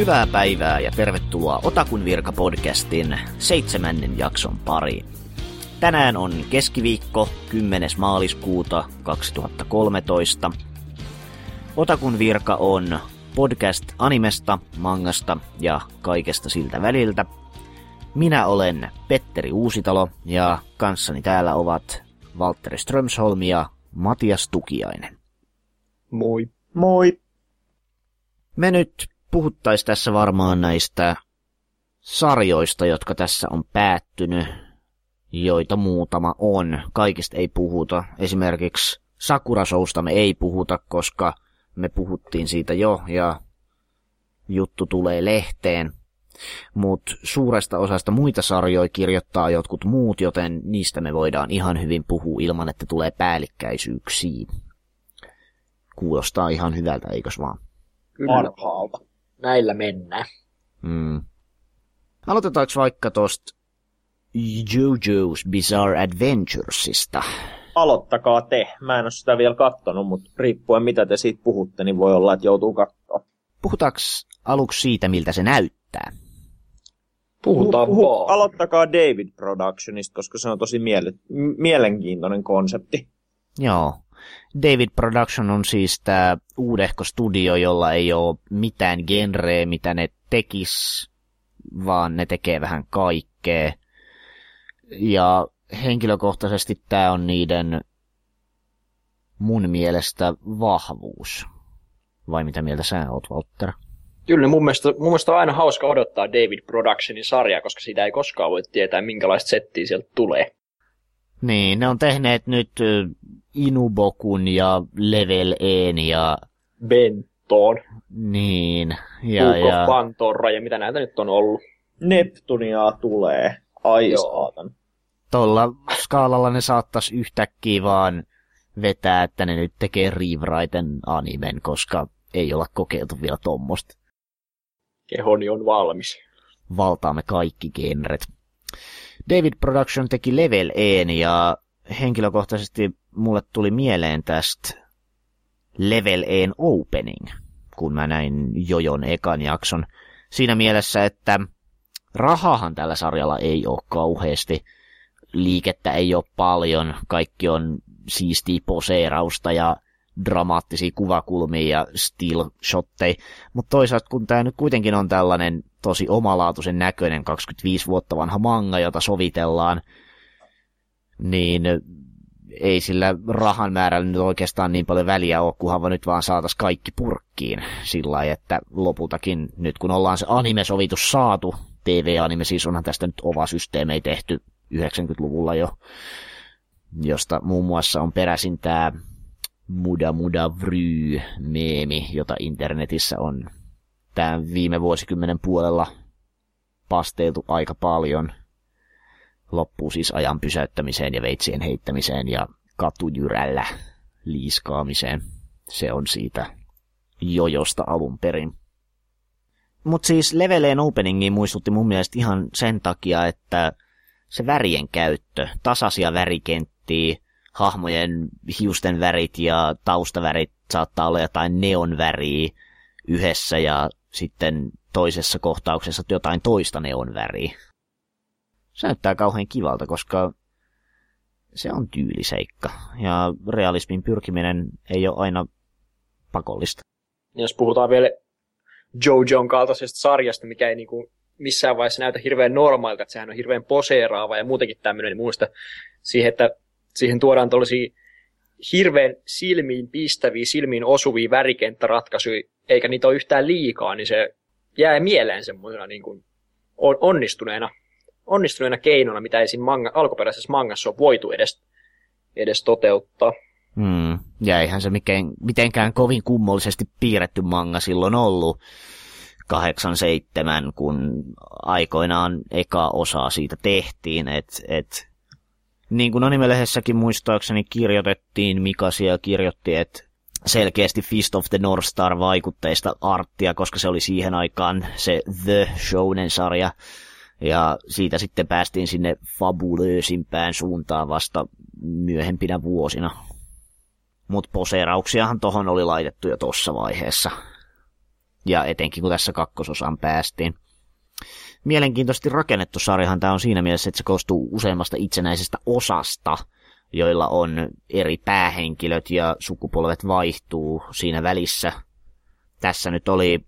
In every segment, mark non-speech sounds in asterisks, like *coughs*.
Hyvää päivää ja tervetuloa Otakun virka-podcastin seitsemännen jakson pariin. Tänään on keskiviikko 10. maaliskuuta 2013. Otakun virka on podcast animesta, mangasta ja kaikesta siltä väliltä. Minä olen Petteri Uusitalo ja kanssani täällä ovat Valtteri Strömsholm ja Matias Tukiainen. Moi. Moi. Me nyt puhuttaisiin tässä varmaan näistä sarjoista, jotka tässä on päättynyt, joita muutama on. Kaikista ei puhuta. Esimerkiksi Sakura me ei puhuta, koska me puhuttiin siitä jo ja juttu tulee lehteen. Mutta suuresta osasta muita sarjoja kirjoittaa jotkut muut, joten niistä me voidaan ihan hyvin puhua ilman, että tulee päällikkäisyyksiä. Kuulostaa ihan hyvältä, eikös vaan? Parhaalta. Näillä mennään. Mm. Aloitetaanko vaikka tosta JoJo's Bizarre Adventuresista? Aloittakaa te. Mä en ole sitä vielä kattonut, mutta riippuen mitä te siitä puhutte, niin voi olla, että joutuu katsoa. Puhutaanko aluksi siitä, miltä se näyttää? Puhutaan puhu, puhu. Aloittakaa David Productionista, koska se on tosi miele- mielenkiintoinen konsepti. Joo. David Production on siis tämä uudehko studio, jolla ei ole mitään genreä, mitä ne tekis, vaan ne tekee vähän kaikkea. Ja henkilökohtaisesti tämä on niiden mun mielestä vahvuus. Vai mitä mieltä sä oot, Walter? Kyllä, mun mielestä, mun mielestä on aina hauska odottaa David Productionin sarjaa, koska siitä ei koskaan voi tietää, minkälaista settiä sieltä tulee. Niin, ne on tehneet nyt Inubokun ja Level En ja... Benton. Niin, ja... ja... Pantorra ja mitä näitä nyt on ollut. Neptunia tulee. Ai saatan. Tuolla skaalalla ne saattaisi yhtäkkiä vaan vetää, että ne nyt tekee Rewriten animen, koska ei olla kokeiltu vielä tommosta. Kehoni on valmis. Valtaamme kaikki genret. David Production teki Level En ja henkilökohtaisesti mulle tuli mieleen tästä Level En Opening, kun mä näin Jojon ekan jakson. Siinä mielessä, että rahahan tällä sarjalla ei ole kauheasti, liikettä ei ole paljon, kaikki on siistiä poseerausta ja dramaattisia kuvakulmia ja still shotteja, mutta toisaalta kun tämä nyt kuitenkin on tällainen tosi omalaatuisen näköinen 25 vuotta vanha manga, jota sovitellaan, niin ei sillä rahan määrällä nyt oikeastaan niin paljon väliä ole, kunhan nyt vaan saatas kaikki purkkiin sillä lailla, että lopultakin nyt kun ollaan se anime-sovitus saatu, TV-anime, siis onhan tästä nyt OVA-systeemei tehty 90-luvulla jo, josta muun muassa on peräisin tämä Muda Muda Vry meemi, jota internetissä on tämän viime vuosikymmenen puolella pasteiltu aika paljon. Loppuu siis ajan pysäyttämiseen ja veitsien heittämiseen ja katujyrällä liiskaamiseen. Se on siitä jojosta alun perin. Mutta siis Leveleen openingiin muistutti mun mielestä ihan sen takia, että se värien käyttö, tasaisia värikenttiä, hahmojen hiusten värit ja taustavärit saattaa olla jotain neonväriä yhdessä ja sitten toisessa kohtauksessa jotain toista neonväriä. Se näyttää kauhean kivalta, koska se on tyyliseikka ja realismin pyrkiminen ei ole aina pakollista. Jos puhutaan vielä Jojon kaltaisesta sarjasta, mikä ei niinku missään vaiheessa näytä hirveän normaalilta, että sehän on hirveän poseeraava ja muutenkin tämmöinen, niin muista siihen, että siihen tuodaan tuollaisia hirveän silmiin pistäviä, silmiin osuvia värikenttäratkaisuja, eikä niitä ole yhtään liikaa, niin se jää mieleen semmoisena niin kuin onnistuneena, onnistuneena keinona, mitä siinä manga, alkuperäisessä mangassa ole voitu edes, edes toteuttaa. Hmm. Ja eihän se mikään, mitenkään kovin kummollisesti piirretty manga silloin ollut. 87, kun aikoinaan eka osaa siitä tehtiin, että et, niin kuin animelehdessäkin muistaakseni kirjoitettiin, Mikasia kirjoitti, että selkeästi Fist of the North Star vaikutteista arttia, koska se oli siihen aikaan se The Shounen-sarja. Ja siitä sitten päästiin sinne fabulöösimpään suuntaan vasta myöhempinä vuosina. Mutta poseerauksiahan tohon oli laitettu jo tuossa vaiheessa. ja etenkin kun tässä kakkososaan päästiin. Mielenkiintoisesti rakennettu sarjahan tämä on siinä mielessä, että se koostuu useammasta itsenäisestä osasta, joilla on eri päähenkilöt ja sukupolvet vaihtuu siinä välissä. Tässä nyt oli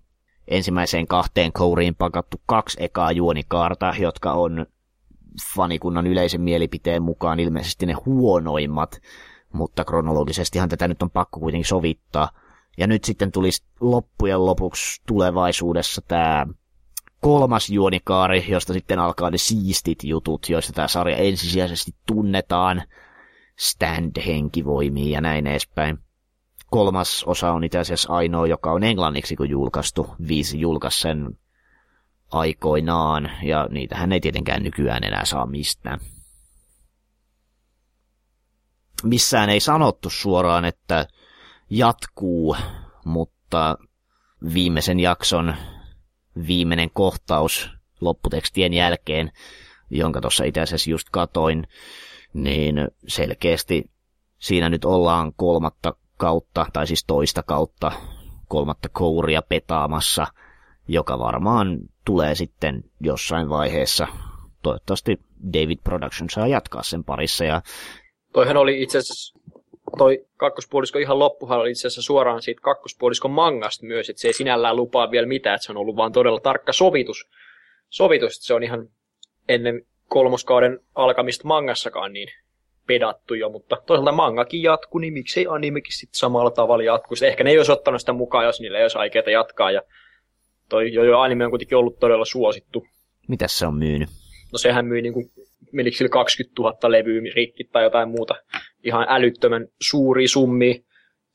ensimmäiseen kahteen kouriin pakattu kaksi ekaa juonikaarta, jotka on fanikunnan yleisen mielipiteen mukaan ilmeisesti ne huonoimmat, mutta kronologisestihan tätä nyt on pakko kuitenkin sovittaa. Ja nyt sitten tulisi loppujen lopuksi tulevaisuudessa tämä kolmas juonikaari, josta sitten alkaa ne siistit jutut, joista tämä sarja ensisijaisesti tunnetaan, stand-henkivoimiin ja näin edespäin. Kolmas osa on itse asiassa ainoa, joka on englanniksi kun julkaistu. Viisi julkaisi sen aikoinaan, ja niitähän ei tietenkään nykyään enää saa mistään. Missään ei sanottu suoraan, että jatkuu, mutta viimeisen jakson viimeinen kohtaus lopputekstien jälkeen, jonka tuossa itse asiassa just katoin, niin selkeästi siinä nyt ollaan kolmatta kautta, tai siis toista kautta, kolmatta kouria petaamassa, joka varmaan tulee sitten jossain vaiheessa. Toivottavasti David Production saa jatkaa sen parissa. Ja... Toihan oli itse asiassa, toi kakkospuolisko ihan loppuhan oli itse asiassa suoraan siitä kakkospuoliskon mangasta myös, että se ei sinällään lupaa vielä mitään, että se on ollut vaan todella tarkka sovitus. Sovitus, että se on ihan ennen kolmoskauden alkamista mangassakaan niin pedattu jo, mutta toisaalta mangakin jatkuu, niin miksei animekin sitten samalla tavalla jatkuisi. Ehkä ne ei olisi ottanut sitä mukaan, jos niillä ei olisi aikeita jatkaa, ja toi jo, jo anime on kuitenkin ollut todella suosittu. Mitäs se on myynyt? No sehän myi niin kuin, menikö 20 000 levyä rikki tai jotain muuta. Ihan älyttömän suuri summi.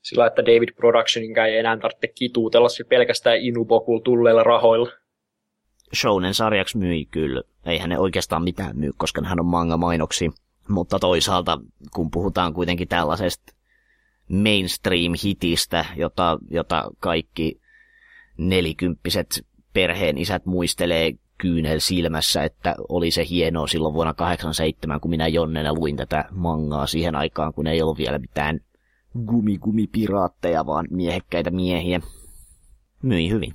Sillä että David Productionin ei enää tarvitse kituutella pelkästään Inubokulla tulleilla rahoilla. Shounen sarjaksi myi kyllä. Eihän ne oikeastaan mitään myy, koska hän on manga-mainoksi. Mutta toisaalta, kun puhutaan kuitenkin tällaisesta mainstream-hitistä, jota, jota kaikki nelikymppiset perheen isät muistelee kyynel silmässä, että oli se hienoa silloin vuonna 87, kun minä Jonnena luin tätä mangaa siihen aikaan, kun ei ollut vielä mitään gumigumipiraatteja, vaan miehekkäitä miehiä. Myi hyvin.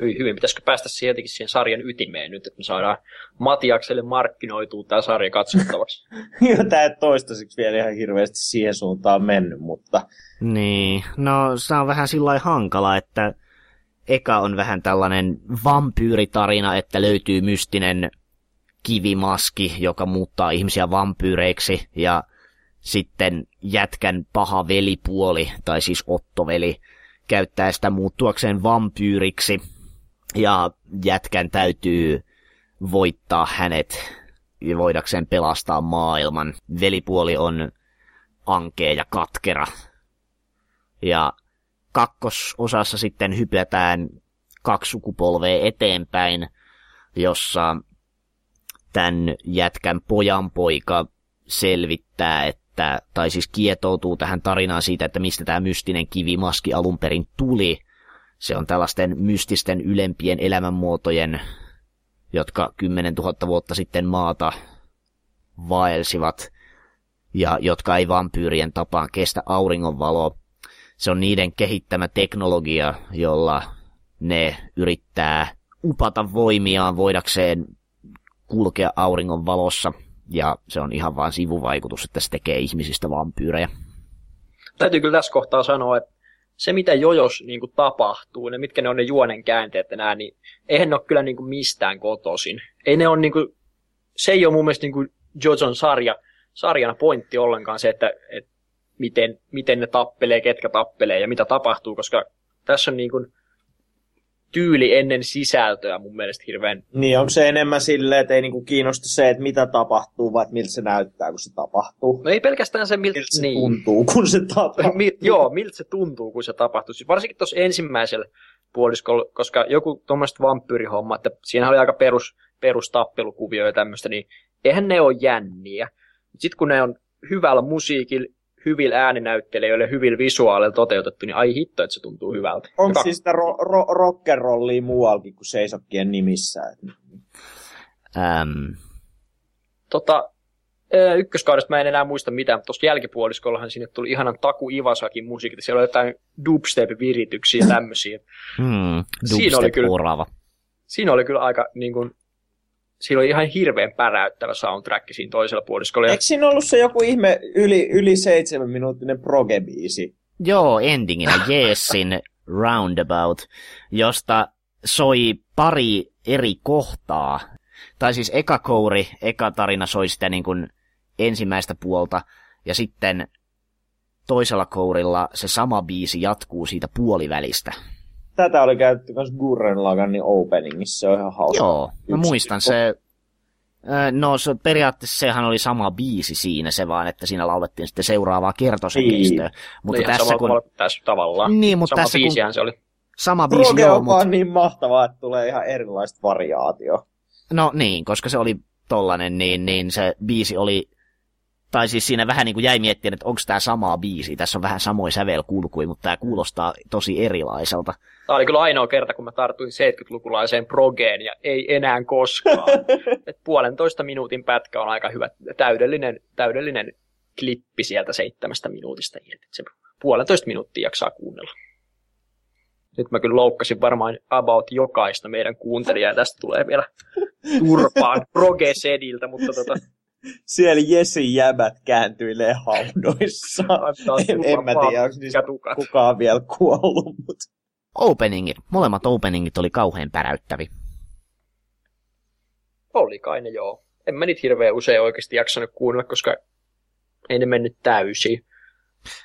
Hyvin. Pitäisikö päästä jotenkin siihen sarjan ytimeen nyt, että me saadaan Matiakselle markkinoituu tämä sarja katsottavaksi? *laughs* Joo, tämä ei toistaiseksi vielä ihan hirveästi siihen suuntaan mennyt, mutta... Niin, no se on vähän sillä hankala, että eka on vähän tällainen vampyyritarina, että löytyy mystinen kivimaski, joka muuttaa ihmisiä vampyyreiksi, ja sitten jätkän paha velipuoli, tai siis Ottoveli, käyttää sitä muuttuakseen vampyyriksi, ja jätkän täytyy voittaa hänet ja voidakseen pelastaa maailman. Velipuoli on ankea ja katkera. Ja kakkososassa sitten hypätään kaksi sukupolvea eteenpäin, jossa tämän jätkän pojan poika selvittää, että, tai siis kietoutuu tähän tarinaan siitä, että mistä tämä mystinen kivimaski alun perin tuli. Se on tällaisten mystisten ylempien elämänmuotojen, jotka 10 000 vuotta sitten maata vaelsivat, ja jotka ei vampyyrien tapaan kestä auringonvaloa se on niiden kehittämä teknologia, jolla ne yrittää upata voimiaan voidakseen kulkea auringon valossa. Ja se on ihan vain sivuvaikutus, että se tekee ihmisistä vampyyrejä. Täytyy kyllä tässä kohtaa sanoa, että se mitä jojos niin kuin tapahtuu, ne mitkä ne on ne juonen käänteet enää, niin eihän ne ole kyllä niin kuin mistään kotoisin. Ei ne on niin kuin, se ei ole mun mielestä niin kuin Jojon sarja, sarjana pointti ollenkaan se, että, että miten, miten ne tappelee, ketkä tappelee ja mitä tapahtuu, koska tässä on niin kuin tyyli ennen sisältöä mun mielestä hirveän... Niin, onko se enemmän silleen, että ei niinku kiinnosta se, että mitä tapahtuu, vai että miltä se näyttää, kun se tapahtuu? No ei pelkästään se, miltä, miltä se niin. tuntuu, kun se tapahtuu. *laughs* Mi- joo, miltä se tuntuu, kun se tapahtuu. Siis varsinkin tuossa ensimmäisellä puoliskolla, koska joku tuommoista vampyyrihomma, että siinä oli aika perus, perustappelukuvio ja tämmöistä, niin eihän ne ole jänniä. Sitten kun ne on hyvällä musiikilla, hyvillä ääninäyttelijöillä ja hyvillä visuaaleilla toteutettu, niin ai hitto, että se tuntuu hyvältä. Onko Joka... siis sitä ro- ro- rockerollia muuallakin kuin seisokkien nimissä? Ähm. Tota, ykköskaudesta mä en enää muista mitään, mutta tuossa jälkipuoliskollahan sinne tuli ihanan Taku Iwasakin musiikki. Siellä oli jotain dubstep-virityksiä ja tämmöisiä. Hmm, siinä oli kyllä. Siinä oli kyllä aika niin kuin, siinä oli ihan hirveän päräyttävä soundtrack siinä toisella puoliskolla. Eikö siinä ollut se joku ihme yli, yli seitsemän minuuttinen proge-biisi? Joo, endinginä Jeesin Roundabout, josta soi pari eri kohtaa. Tai siis eka kouri, eka tarina soi sitä niin kuin ensimmäistä puolta, ja sitten toisella kourilla se sama biisi jatkuu siitä puolivälistä. Tätä oli käytetty myös Gurren Laganin openingissa, se on ihan hauska. Joo, mä muistan se, No se, periaatteessa sehän oli sama biisi siinä, se vaan, että siinä laulettiin sitten seuraavaa kertosäkeistöä. Niin. Mutta tässä kun... tässä tavallaan. Niin, mutta sama tässä kun... se oli. Sama biisi, Proge joo, on mutta... niin mahtavaa, että tulee ihan erilaista variaatio. No niin, koska se oli tollanen, niin, niin se biisi oli tai siis siinä vähän niin kuin jäi miettimään, että onko tämä samaa biisi. Tässä on vähän samoin sävelkulkuja, mutta tämä kuulostaa tosi erilaiselta. Tämä oli kyllä ainoa kerta, kun mä tartuin 70-lukulaiseen progeen ja ei enää koskaan. *laughs* Et puolentoista minuutin pätkä on aika hyvä, täydellinen, täydellinen klippi sieltä seitsemästä minuutista irti. Se puolentoista minuuttia jaksaa kuunnella. Nyt mä kyllä loukkasin varmaan about jokaista meidän kuuntelijaa ja tästä tulee vielä turpaan *laughs* proge-sediltä, mutta tota, siellä Jesin jäbät kääntyilee haudoissa. en, *laughs* en mä tiedä, onko niistä kukaan vielä kuollut. Mutta... Openingit. Molemmat openingit oli kauhean päräyttävi. Oli kai ne joo. En mä niitä hirveän usein oikeasti jaksanut kuunnella, koska ei ne mennyt täysin.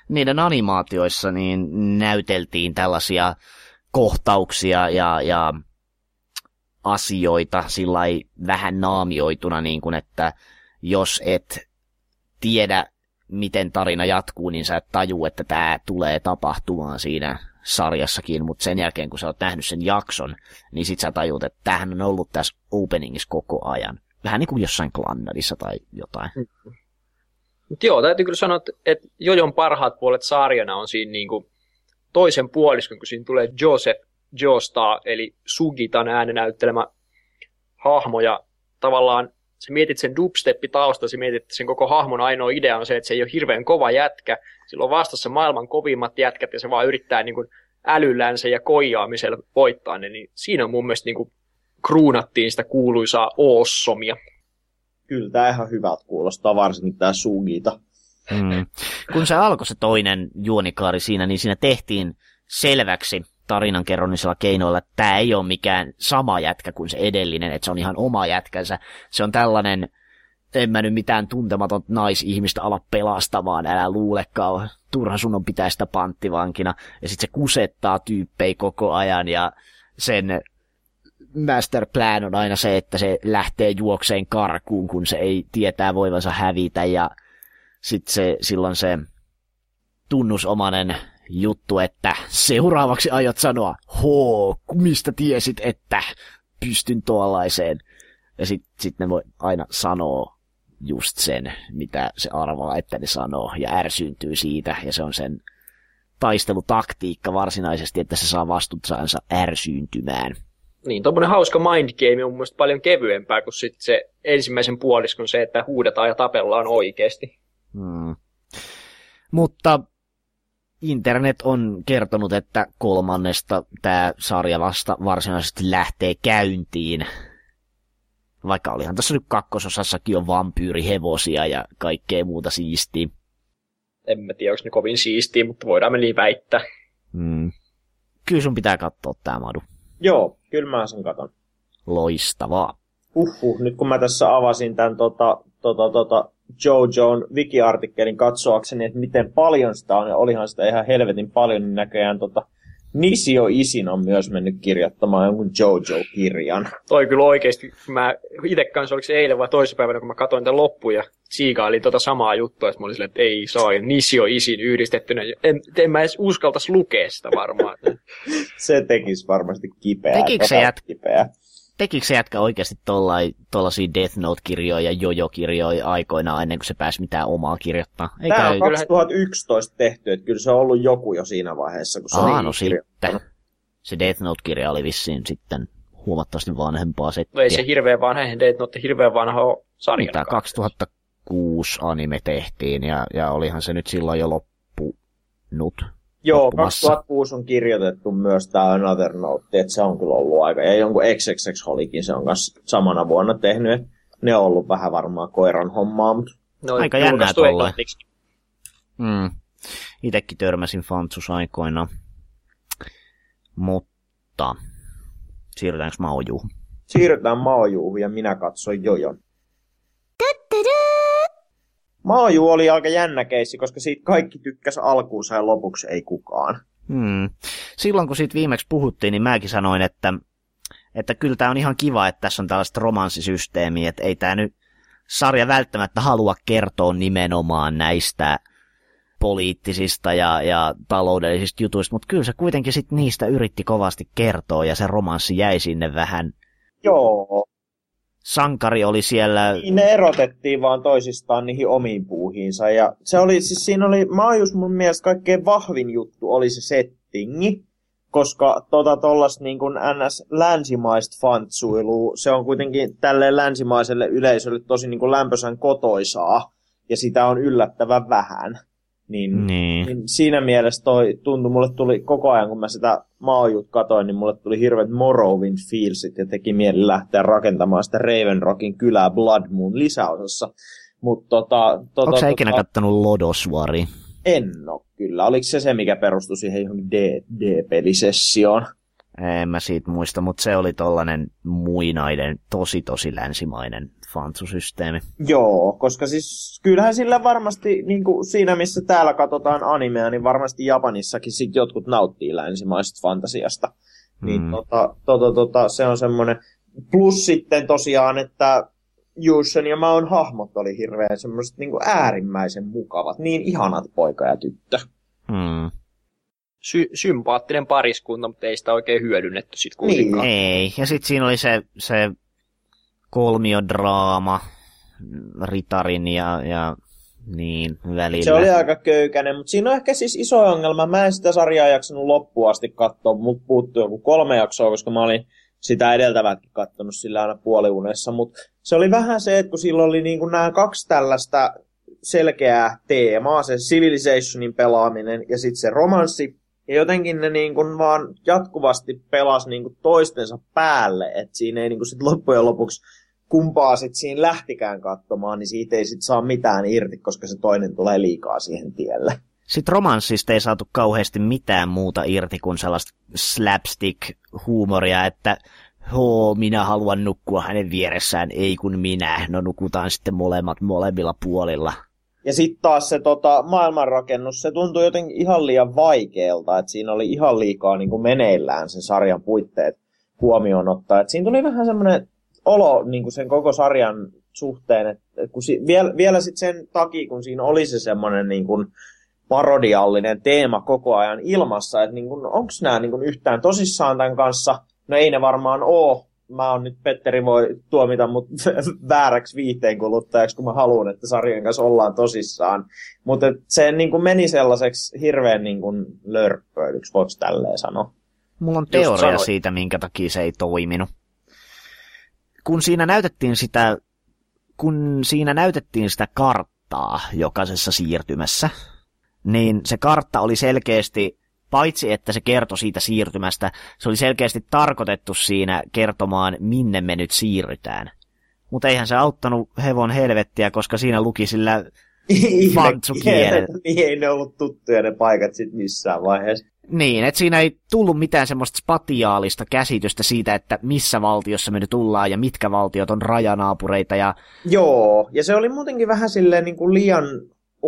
Niiden animaatioissa niin näyteltiin tällaisia kohtauksia ja, ja asioita sillä vähän naamioituna, niin kuin että jos et tiedä, miten tarina jatkuu, niin sä et taju, että tämä tulee tapahtumaan siinä sarjassakin, mutta sen jälkeen, kun sä oot nähnyt sen jakson, niin sit sä tajut, että tämähän on ollut tässä openingissa koko ajan. Vähän niin kuin jossain Klannadissa tai jotain. Mm. Mut joo, täytyy kyllä sanoa, että Jojon parhaat puolet sarjana on siinä niin kuin toisen puoliskon, kun siinä tulee Joseph Joestar, eli Sugitan äänenäyttelemä hahmo, ja tavallaan sä mietit sen dubsteppi tausta, sä mietit, että sen koko hahmon ainoa idea on se, että se ei ole hirveän kova jätkä, sillä on vastassa maailman kovimmat jätkät ja se vaan yrittää niin kuin älyllänsä ja koijaamisella voittaa ne, niin siinä on mun mielestä niin kuin kruunattiin sitä kuuluisaa Oossomia. Kyllä tämä ihan hyvältä kuulostaa, varsinkin tämä Sugita. Mm. Kun se alkoi se toinen juonikaari siinä, niin siinä tehtiin selväksi, tarinankerronnisella keinoilla, että tämä ei ole mikään sama jätkä kuin se edellinen, että se on ihan oma jätkänsä. Se on tällainen, en mä nyt mitään tuntematon naisihmistä ala pelastamaan, älä luulekaan, turha sun on pitää sitä panttivankina. Ja sitten se kusettaa tyyppejä koko ajan ja sen master plan on aina se, että se lähtee juokseen karkuun, kun se ei tietää voivansa hävitä ja sitten se, silloin se tunnusomainen juttu, että seuraavaksi aiot sanoa, hoo, mistä tiesit, että pystyn tuollaiseen. Ja sitten sit ne voi aina sanoa just sen, mitä se arvaa, että ne sanoo, ja ärsyyntyy siitä, ja se on sen taistelutaktiikka varsinaisesti, että se saa vastustajansa ärsyyntymään. Niin, tuommoinen hauska mind game on mun mielestä paljon kevyempää kuin sit se ensimmäisen puoliskon se, että huudetaan ja tapellaan oikeasti. Hmm. Mutta internet on kertonut, että kolmannesta tämä sarja vasta varsinaisesti lähtee käyntiin. Vaikka olihan tässä nyt kakkososassakin on vampyyrihevosia ja kaikkea muuta siistiä. En mä tiedä, onko ne kovin siistiä, mutta voidaan me niin väittää. Mm. Kyllä sun pitää katsoa tämä Madu. Joo, kyllä mä sen katon. Loistavaa. Uhuh, nyt kun mä tässä avasin tämän tota, tota, tota, Jojo'n wiki-artikkelin katsoakseni, että miten paljon sitä on, ja olihan sitä ihan helvetin paljon, niin näköjään tota, Nisio Isin on myös mennyt kirjoittamaan jonkun Jojo-kirjan. Toi kyllä oikeasti, mä itse kanssa oliko se eilen vai toisessa kun mä katsoin tämän loppuun ja siikailin tota samaa juttua, että mä olin silleen, että ei saa, ja Nisio Isin yhdistettynä. En, en mä edes uskaltaisi lukea sitä varmaan. *laughs* se tekisi varmasti kipeää. Tekikö se jät... kipeää? Tekikö se jätkä oikeasti tuollaisia Death Note-kirjoja ja Jojo-kirjoja aikoinaan ennen kuin se pääsi mitään omaa kirjoittaa? Eikä Tämä on 2011 tehty, että kyllä se on ollut joku jo siinä vaiheessa, kun se Aa, no sitten. Se Death Note-kirja oli vissiin sitten huomattavasti vanhempaa settiä. No ei se hirveän vanha, Death Note hirveän vanha sarja. 2003 2006 anime tehtiin, ja, ja olihan se nyt silloin jo loppunut. Joo, loppumassa. 2006 on kirjoitettu myös tämä Another Note, että se on kyllä ollut aika. Ja jonkun XXX Holikin se on myös samana vuonna tehnyt. että Ne on ollut vähän varmaan koiran hommaa, mutta No, Aika jännää englanniksi. Mm. Itekin törmäsin Fantsus aikoina. Mutta siirrytäänkö Maojuuhun? siirrytään Maojuuhun ja minä katsoin Jojon. Maoju oli aika jännä keissi, koska siitä kaikki tykkäs alkuunsa ja lopuksi ei kukaan. Hmm. Silloin kun siitä viimeksi puhuttiin, niin mäkin sanoin, että, että kyllä tämä on ihan kiva, että tässä on tällaista romanssisysteemiä, että ei tämä nyt sarja välttämättä halua kertoa nimenomaan näistä poliittisista ja, ja taloudellisista jutuista, mutta kyllä se kuitenkin sit niistä yritti kovasti kertoa ja se romanssi jäi sinne vähän. Joo, Sankari oli siellä, niin ne erotettiin vaan toisistaan niihin omiin puuhiinsa. Ja se oli, siis siinä oli, Maajus mun mielestä kaikkein vahvin juttu oli se settingi, koska tota tollas niin kuin ns. länsimaista fantsuilua, se on kuitenkin tälle länsimaiselle yleisölle tosi niin kuin lämpösän kotoisaa, ja sitä on yllättävän vähän. Niin, Niin. niin siinä mielessä toi tuntui, mulle tuli koko ajan, kun mä sitä maajut katoin, niin mulle tuli hirveät Morrowind feelsit ja teki mieli lähteä rakentamaan sitä Raven Rockin kylää Blood Moon lisäosassa. Tota, tota, onko sä tota, ikinä kattonut Lodoswari? en oo kyllä. Oliko se se, mikä perustui siihen johonkin D-pelisessioon? En mä siitä muista, mutta se oli tollanen muinainen, tosi tosi länsimainen fantsusysteemi. Joo, koska siis kyllähän sillä varmasti, niin kuin siinä missä täällä katsotaan animea, niin varmasti Japanissakin sit jotkut nauttii länsimaisesta fantasiasta. Niin Mm. tota, tota, tota, se on semmoinen. Plus sitten tosiaan, että Jushen ja Maon hahmot oli hirveän semmoiset niin äärimmäisen mukavat. Niin ihanat poika ja tyttö. Hmm. Sy- sympaattinen pariskunta, mutta ei sitä oikein hyödynnetty sit kuitenkaan. Ei, ja sitten siinä oli se, se kolmiodraama Ritarin ja, ja niin välillä. Se oli aika köykäinen, mutta siinä on ehkä siis iso ongelma. Mä en sitä sarjaa jaksanut loppuun asti katsoa. Mut puuttui joku kolme jaksoa, koska mä olin sitä edeltävätkin kattonut sillä aina puoliunessa. Mutta se oli vähän se, että kun silloin oli niin nämä kaksi tällaista selkeää teemaa, se Civilizationin pelaaminen ja sitten se romanssi. Ja jotenkin ne niin kuin vaan jatkuvasti pelas niin kuin toistensa päälle, että siinä ei niin kuin sit loppujen lopuksi kumpaa sit siinä lähtikään katsomaan, niin siitä ei sit saa mitään irti, koska se toinen tulee liikaa siihen tielle. Sitten romanssista ei saatu kauheasti mitään muuta irti kuin sellaista slapstick-huumoria, että hoo, minä haluan nukkua hänen vieressään, ei kun minä. No nukutaan sitten molemmat molemmilla puolilla. Ja sitten taas se tota, maailmanrakennus, se tuntui jotenkin ihan liian vaikealta, että siinä oli ihan liikaa niin kuin meneillään sen sarjan puitteet huomioon ottaa. Et siinä tuli vähän semmoinen olo niin kuin sen koko sarjan suhteen, että et kun si- vielä, vielä sitten sen takia, kun siinä oli se semmoinen niin kuin parodiallinen teema koko ajan ilmassa, että niin onko nämä niin kuin yhtään tosissaan tämän kanssa, no ei ne varmaan oo, mä oon nyt, Petteri voi tuomita mut *laughs* vääräksi viihteen kuluttajaksi, kun mä haluan, että sarjan kanssa ollaan tosissaan. Mutta se niin kuin meni sellaiseksi hirveän niin kuin lörppöilyksi, voiko tälleen sanoa? Mulla on teoria siitä, minkä takia se ei toiminut. Kun siinä näytettiin sitä, kun siinä näytettiin sitä karttaa jokaisessa siirtymässä, niin se kartta oli selkeästi, paitsi että se kertoi siitä siirtymästä, se oli selkeästi tarkoitettu siinä kertomaan, minne me nyt siirrytään. Mutta eihän se auttanut hevon helvettiä, koska siinä luki sillä Fantsukielellä. niin ei ne ollut tuttuja ne paikat sit missään vaiheessa. Niin, että siinä ei tullut mitään semmoista spatiaalista käsitystä siitä, että missä valtiossa me nyt tullaan ja mitkä valtiot on rajanaapureita ja Joo, ja se oli muutenkin vähän silleen niin kuin liian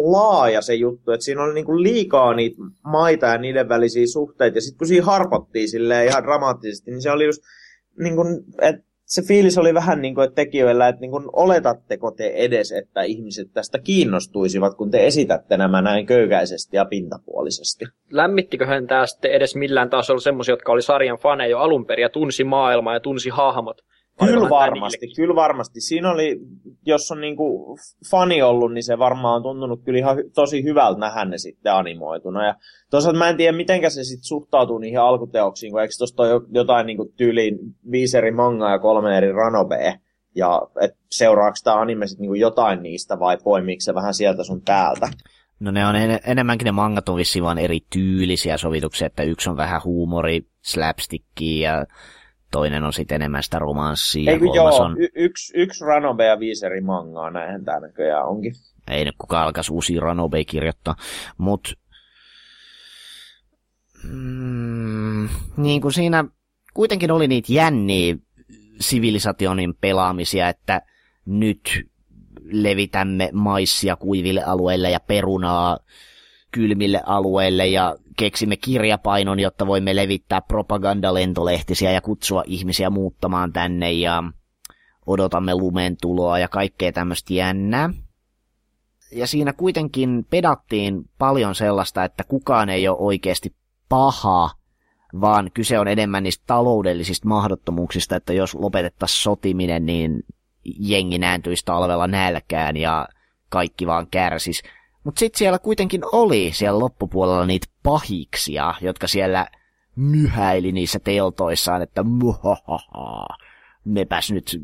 laaja se juttu, että siinä oli niin kuin liikaa niitä maita ja niiden välisiä suhteita, ja sitten kun siinä harpottiin silleen ihan dramaattisesti, niin se oli just niin kuin, että se fiilis oli vähän niin kuin, että tekijöillä, että niin kuin, oletatteko te edes, että ihmiset tästä kiinnostuisivat, kun te esitätte nämä näin köykäisesti ja pintapuolisesti. Lämmittiköhän tämä sitten edes millään tasolla semmoisia, jotka oli sarjan faneja jo alun perin ja tunsi maailmaa ja tunsi hahmot? Kyllä varmasti, niillekin? kyllä varmasti. Siinä oli, jos on niinku fani ollut, niin se varmaan on tuntunut kyllä ihan tosi hyvältä nähdä ne sitten animoituna. Ja toisaalta mä en tiedä, miten se sitten suhtautuu niihin alkuteoksiin, kun eikö tuosta ole jotain niinku tyyliin viisi eri mangaa ja kolme eri ranobea. ja et seuraako tämä anime sit niinku jotain niistä vai poimiiko se vähän sieltä sun täältä? No ne on en, enemmänkin ne mangat on vissiin vaan eri tyylisiä sovituksia, että yksi on vähän huumori, slapstickia ja toinen on sitten enemmän sitä romanssia. Eikö joo, on... y- yksi, yksi Ranobe ja viisi eri mangaa, näinhän tämä näköjään onkin. Ei nyt kukaan alkaisi uusia Ranobe kirjoittaa, mutta mm, niin kuin siinä kuitenkin oli niitä jänniä sivilisationin pelaamisia, että nyt levitämme maissia kuiville alueille ja perunaa kylmille alueille ja keksimme kirjapainon, jotta voimme levittää propagandalentolehtisiä ja kutsua ihmisiä muuttamaan tänne ja odotamme lumen tuloa ja kaikkea tämmöistä jännää. Ja siinä kuitenkin pedattiin paljon sellaista, että kukaan ei ole oikeasti paha, vaan kyse on enemmän niistä taloudellisista mahdottomuuksista, että jos lopetettaisiin sotiminen, niin jengi nääntyisi talvella nälkään ja kaikki vaan kärsis. Mutta sitten siellä kuitenkin oli siellä loppupuolella niitä pahiksia, jotka siellä myhäili niissä teltoissaan, että muhahaha, mepäs nyt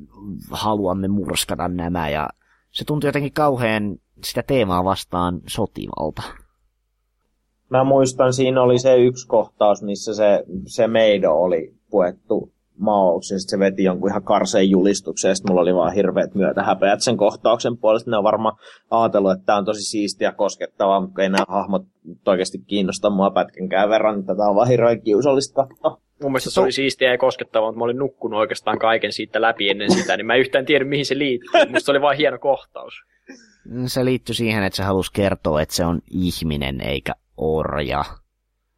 haluamme murskata nämä. Ja se tuntui jotenkin kauhean sitä teemaa vastaan sotivalta. Mä muistan, siinä oli se yksi kohtaus, missä se, se Meido oli puettu maouksen, sitten se veti jonkun ihan karseen julistuksen, ja mulla oli vaan hirveät myötähäpeät sen kohtauksen puolesta. Ne on varmaan ajatellut, että tämä on tosi siistiä koskettavaa, mutta ei nämä hahmot oikeasti kiinnosta mua pätkänkään verran, niin tätä on vaan hirveän kiusallista katsoa. Mun mielestä se oli siistiä ja koskettavaa, mutta mä olin nukkunut oikeastaan kaiken siitä läpi ennen sitä, niin mä en yhtään tiedä, mihin se liittyy. Musta se oli vain hieno kohtaus. Se liittyy siihen, että se halusi kertoa, että se on ihminen eikä orja.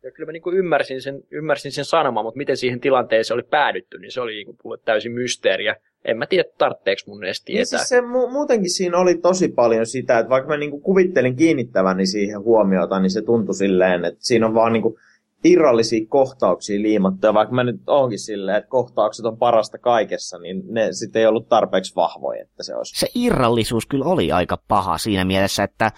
Ja kyllä mä niin kuin ymmärsin, sen, ymmärsin sen sanomaan, mutta miten siihen tilanteeseen oli päädytty, niin se oli niin kuin mulle täysin mysteeriä. En mä tiedä, tarvitseeko mun edes tietää. Niin siis se, mu- muutenkin siinä oli tosi paljon sitä, että vaikka mä niin kuin kuvittelin kiinnittäväni siihen huomiota, niin se tuntui silleen, että siinä on vaan niin kuin irrallisia kohtauksia liimattuja, vaikka mä nyt onkin silleen, että kohtaukset on parasta kaikessa, niin ne sitten ei ollut tarpeeksi vahvoja, että se olisi. Se irrallisuus kyllä oli aika paha siinä mielessä, että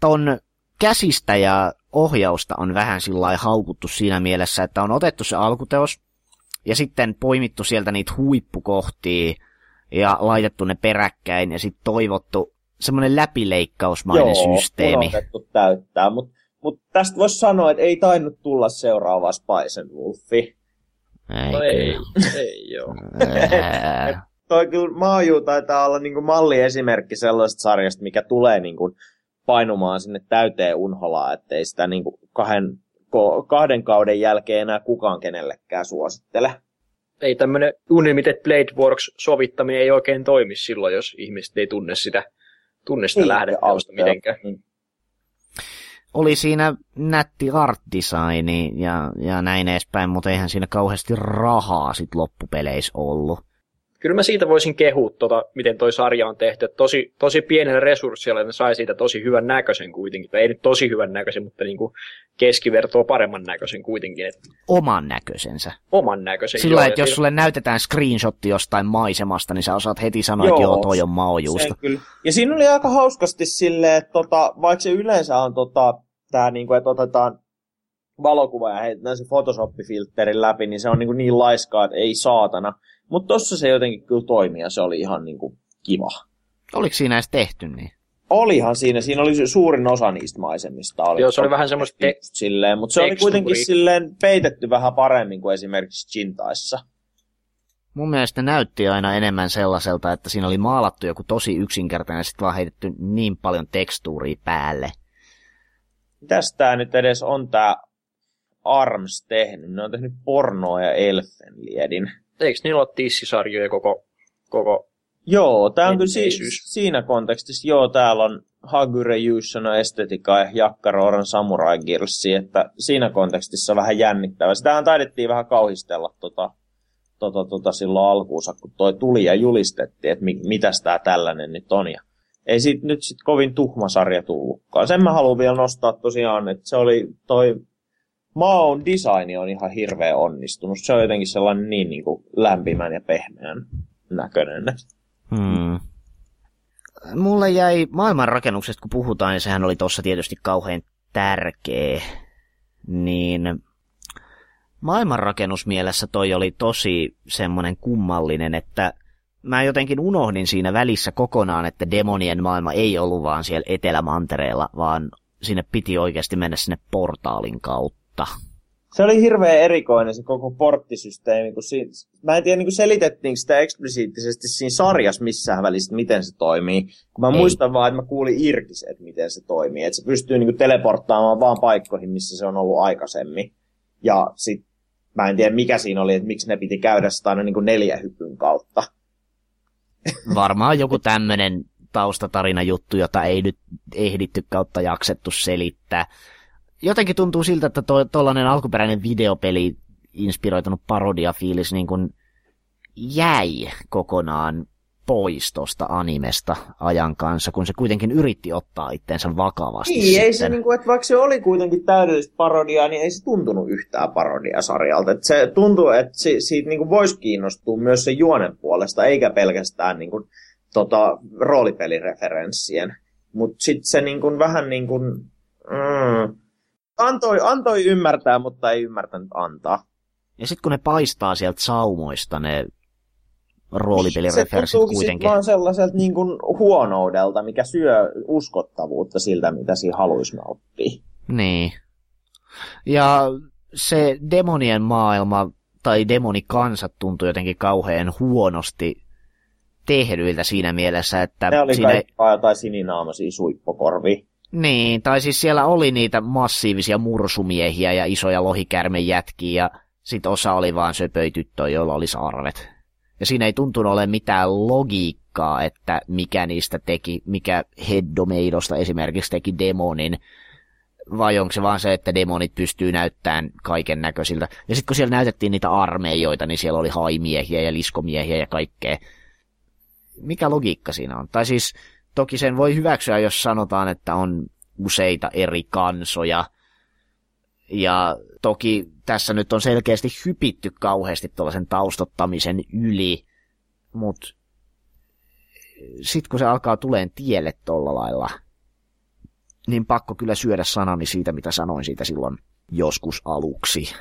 ton käsistä ja ohjausta on vähän sillä haukuttu siinä mielessä, että on otettu se alkuteos ja sitten poimittu sieltä niitä huippukohtia ja laitettu ne peräkkäin ja sitten toivottu semmoinen läpileikkausmainen Joo, systeemi. Joo, täyttää, mutta mut tästä voisi sanoa, että ei tainnut tulla seuraava Spice Wolfi. Ei, no ei, ei joo. *laughs* toi kyllä Maaju taitaa olla niinku malliesimerkki sellaisesta sarjasta, mikä tulee niinku painumaan sinne täyteen unholaa, ettei sitä niin kuin kahden, kahden kauden jälkeen enää kukaan kenellekään suosittele. Ei tämmöinen Unlimited Blade Works-sovittaminen ei oikein toimi silloin, jos ihmiset ei tunne sitä, tunne sitä niin, lähdeteosta mitenkään. Niin. Oli siinä nätti art designi ja, ja näin edespäin, mutta eihän siinä kauheasti rahaa sit loppupeleissä ollut kyllä mä siitä voisin kehua, tota, miten toi sarja on tehty. tosi, tosi pienellä resurssilla ne sai siitä tosi hyvän näköisen kuitenkin. Tai ei nyt tosi hyvän näköisen, mutta niin kuin keskivertoa paremman näköisen kuitenkin. Että oman näköisensä. Oman näköisen, Sillä joo, että jos sulle näytetään screenshotti jostain maisemasta, niin sä osaat heti sanoa, joo, että joo, toi on maojuusto. Ja siinä oli aika hauskasti silleen, että tota, vaikka se yleensä on tota, tää, niin kuin, että otetaan valokuva ja heitetään se Photoshop-filterin läpi, niin se on niin, kuin niin laiskaa, että ei saatana. Mutta tossa se jotenkin kyllä toimi ja se oli ihan niinku kiva. Oliko siinä edes tehty niin? Olihan siinä, siinä oli suurin osa niistä maisemista. Oli Joo, se oli vähän semmoista te- silleen, mutta se oli kuitenkin silleen peitetty vähän paremmin kuin esimerkiksi Chintaissa. Mun mielestä näytti aina enemmän sellaiselta, että siinä oli maalattu joku tosi yksinkertainen ja sitten vaan heitetty niin paljon tekstuuria päälle. Mitäs tää nyt edes on tää ARMS tehnyt? Ne on tehnyt pornoa ja Elfenliedin eikö niillä ole tissisarjoja koko, koko Joo, tämä on kyllä si- siinä kontekstissa, joo, täällä on Hagure Yushano Estetika ja Jakkaroran Samurai Girlsi, että siinä kontekstissa vähän jännittävä. Sitähän taidettiin vähän kauhistella tota, tota, tota silloin alkuunsa, kun toi tuli ja julistettiin, että mi- mitäs tää tällainen nyt on. Ja ei siitä nyt sit kovin tuhma sarja tullutkaan. Sen mä haluan vielä nostaa tosiaan, että se oli toi maon designi on ihan hirveän onnistunut. Se on jotenkin sellainen niin, niin kuin lämpimän ja pehmeän näköinen. Hmm. Mulle jäi maailmanrakennuksesta, kun puhutaan, ja sehän oli tuossa tietysti kauhean tärkeä, niin maailmanrakennusmielessä toi oli tosi semmoinen kummallinen, että mä jotenkin unohdin siinä välissä kokonaan, että demonien maailma ei ollut vaan siellä Etelämantereella, vaan sinne piti oikeasti mennä sinne portaalin kautta. Se oli hirveän erikoinen se koko porttisysteemi. Kun siinä, mä en tiedä, niin selitettiinkö sitä eksplisiittisesti siinä sarjassa missään välissä, miten se toimii. Kun mä Ei. muistan vaan, että mä kuulin irtis, että miten se toimii. Että se pystyy niin teleporttaamaan vaan paikkoihin, missä se on ollut aikaisemmin. Ja sit mä en tiedä, mikä siinä oli, että miksi ne piti käydä sitä aina niin neljä hypyn kautta. Varmaan joku tämmöinen taustatarina juttu, jota ei nyt ehditty kautta jaksettu selittää. Jotenkin tuntuu siltä, että tuollainen alkuperäinen videopeli inspiroitunut parodiafiilis niin kuin jäi kokonaan pois tuosta animesta ajan kanssa, kun se kuitenkin yritti ottaa itteensä vakavasti. Niin, sitten. ei se, niin kuin, että vaikka se oli kuitenkin täydellistä parodiaa, niin ei se tuntunut yhtään parodiasarjalta. Että se tuntuu, että si, siitä niin kuin voisi kiinnostua myös se juonen puolesta, eikä pelkästään niin kuin, tota, roolipelireferenssien. Mutta sitten se niin kuin, vähän niin kuin, mm, antoi, antoi ymmärtää, mutta ei ymmärtänyt antaa. Ja sitten kun ne paistaa sieltä saumoista, ne roolipelireferenssit niin, kuitenkin. Se vaan sellaiselta niin kuin huonoudelta, mikä syö uskottavuutta siltä, mitä siinä haluaisi nauttia. Niin. Ja se demonien maailma tai demonikansat tuntui jotenkin kauhean huonosti tehdyiltä siinä mielessä, että... Ne oli siinä... jotain sininaamaisia suippokorvi. Niin, tai siis siellä oli niitä massiivisia mursumiehiä ja isoja lohikärmejätkiä ja sit osa oli vaan söpöityttöjä, joilla oli sarvet. Ja siinä ei tuntunut ole mitään logiikkaa, että mikä niistä teki, mikä Heddomeidosta esimerkiksi teki demonin, vai onko se vaan se, että demonit pystyy näyttämään kaiken näköisiltä. Ja sitten kun siellä näytettiin niitä armeijoita, niin siellä oli haimiehiä ja liskomiehiä ja kaikkea. Mikä logiikka siinä on? Tai siis toki sen voi hyväksyä, jos sanotaan, että on useita eri kansoja. Ja toki tässä nyt on selkeästi hypitty kauheasti tuollaisen taustottamisen yli, mutta sitten kun se alkaa tuleen tielle tolla lailla, niin pakko kyllä syödä sanani siitä, mitä sanoin siitä silloin joskus aluksi.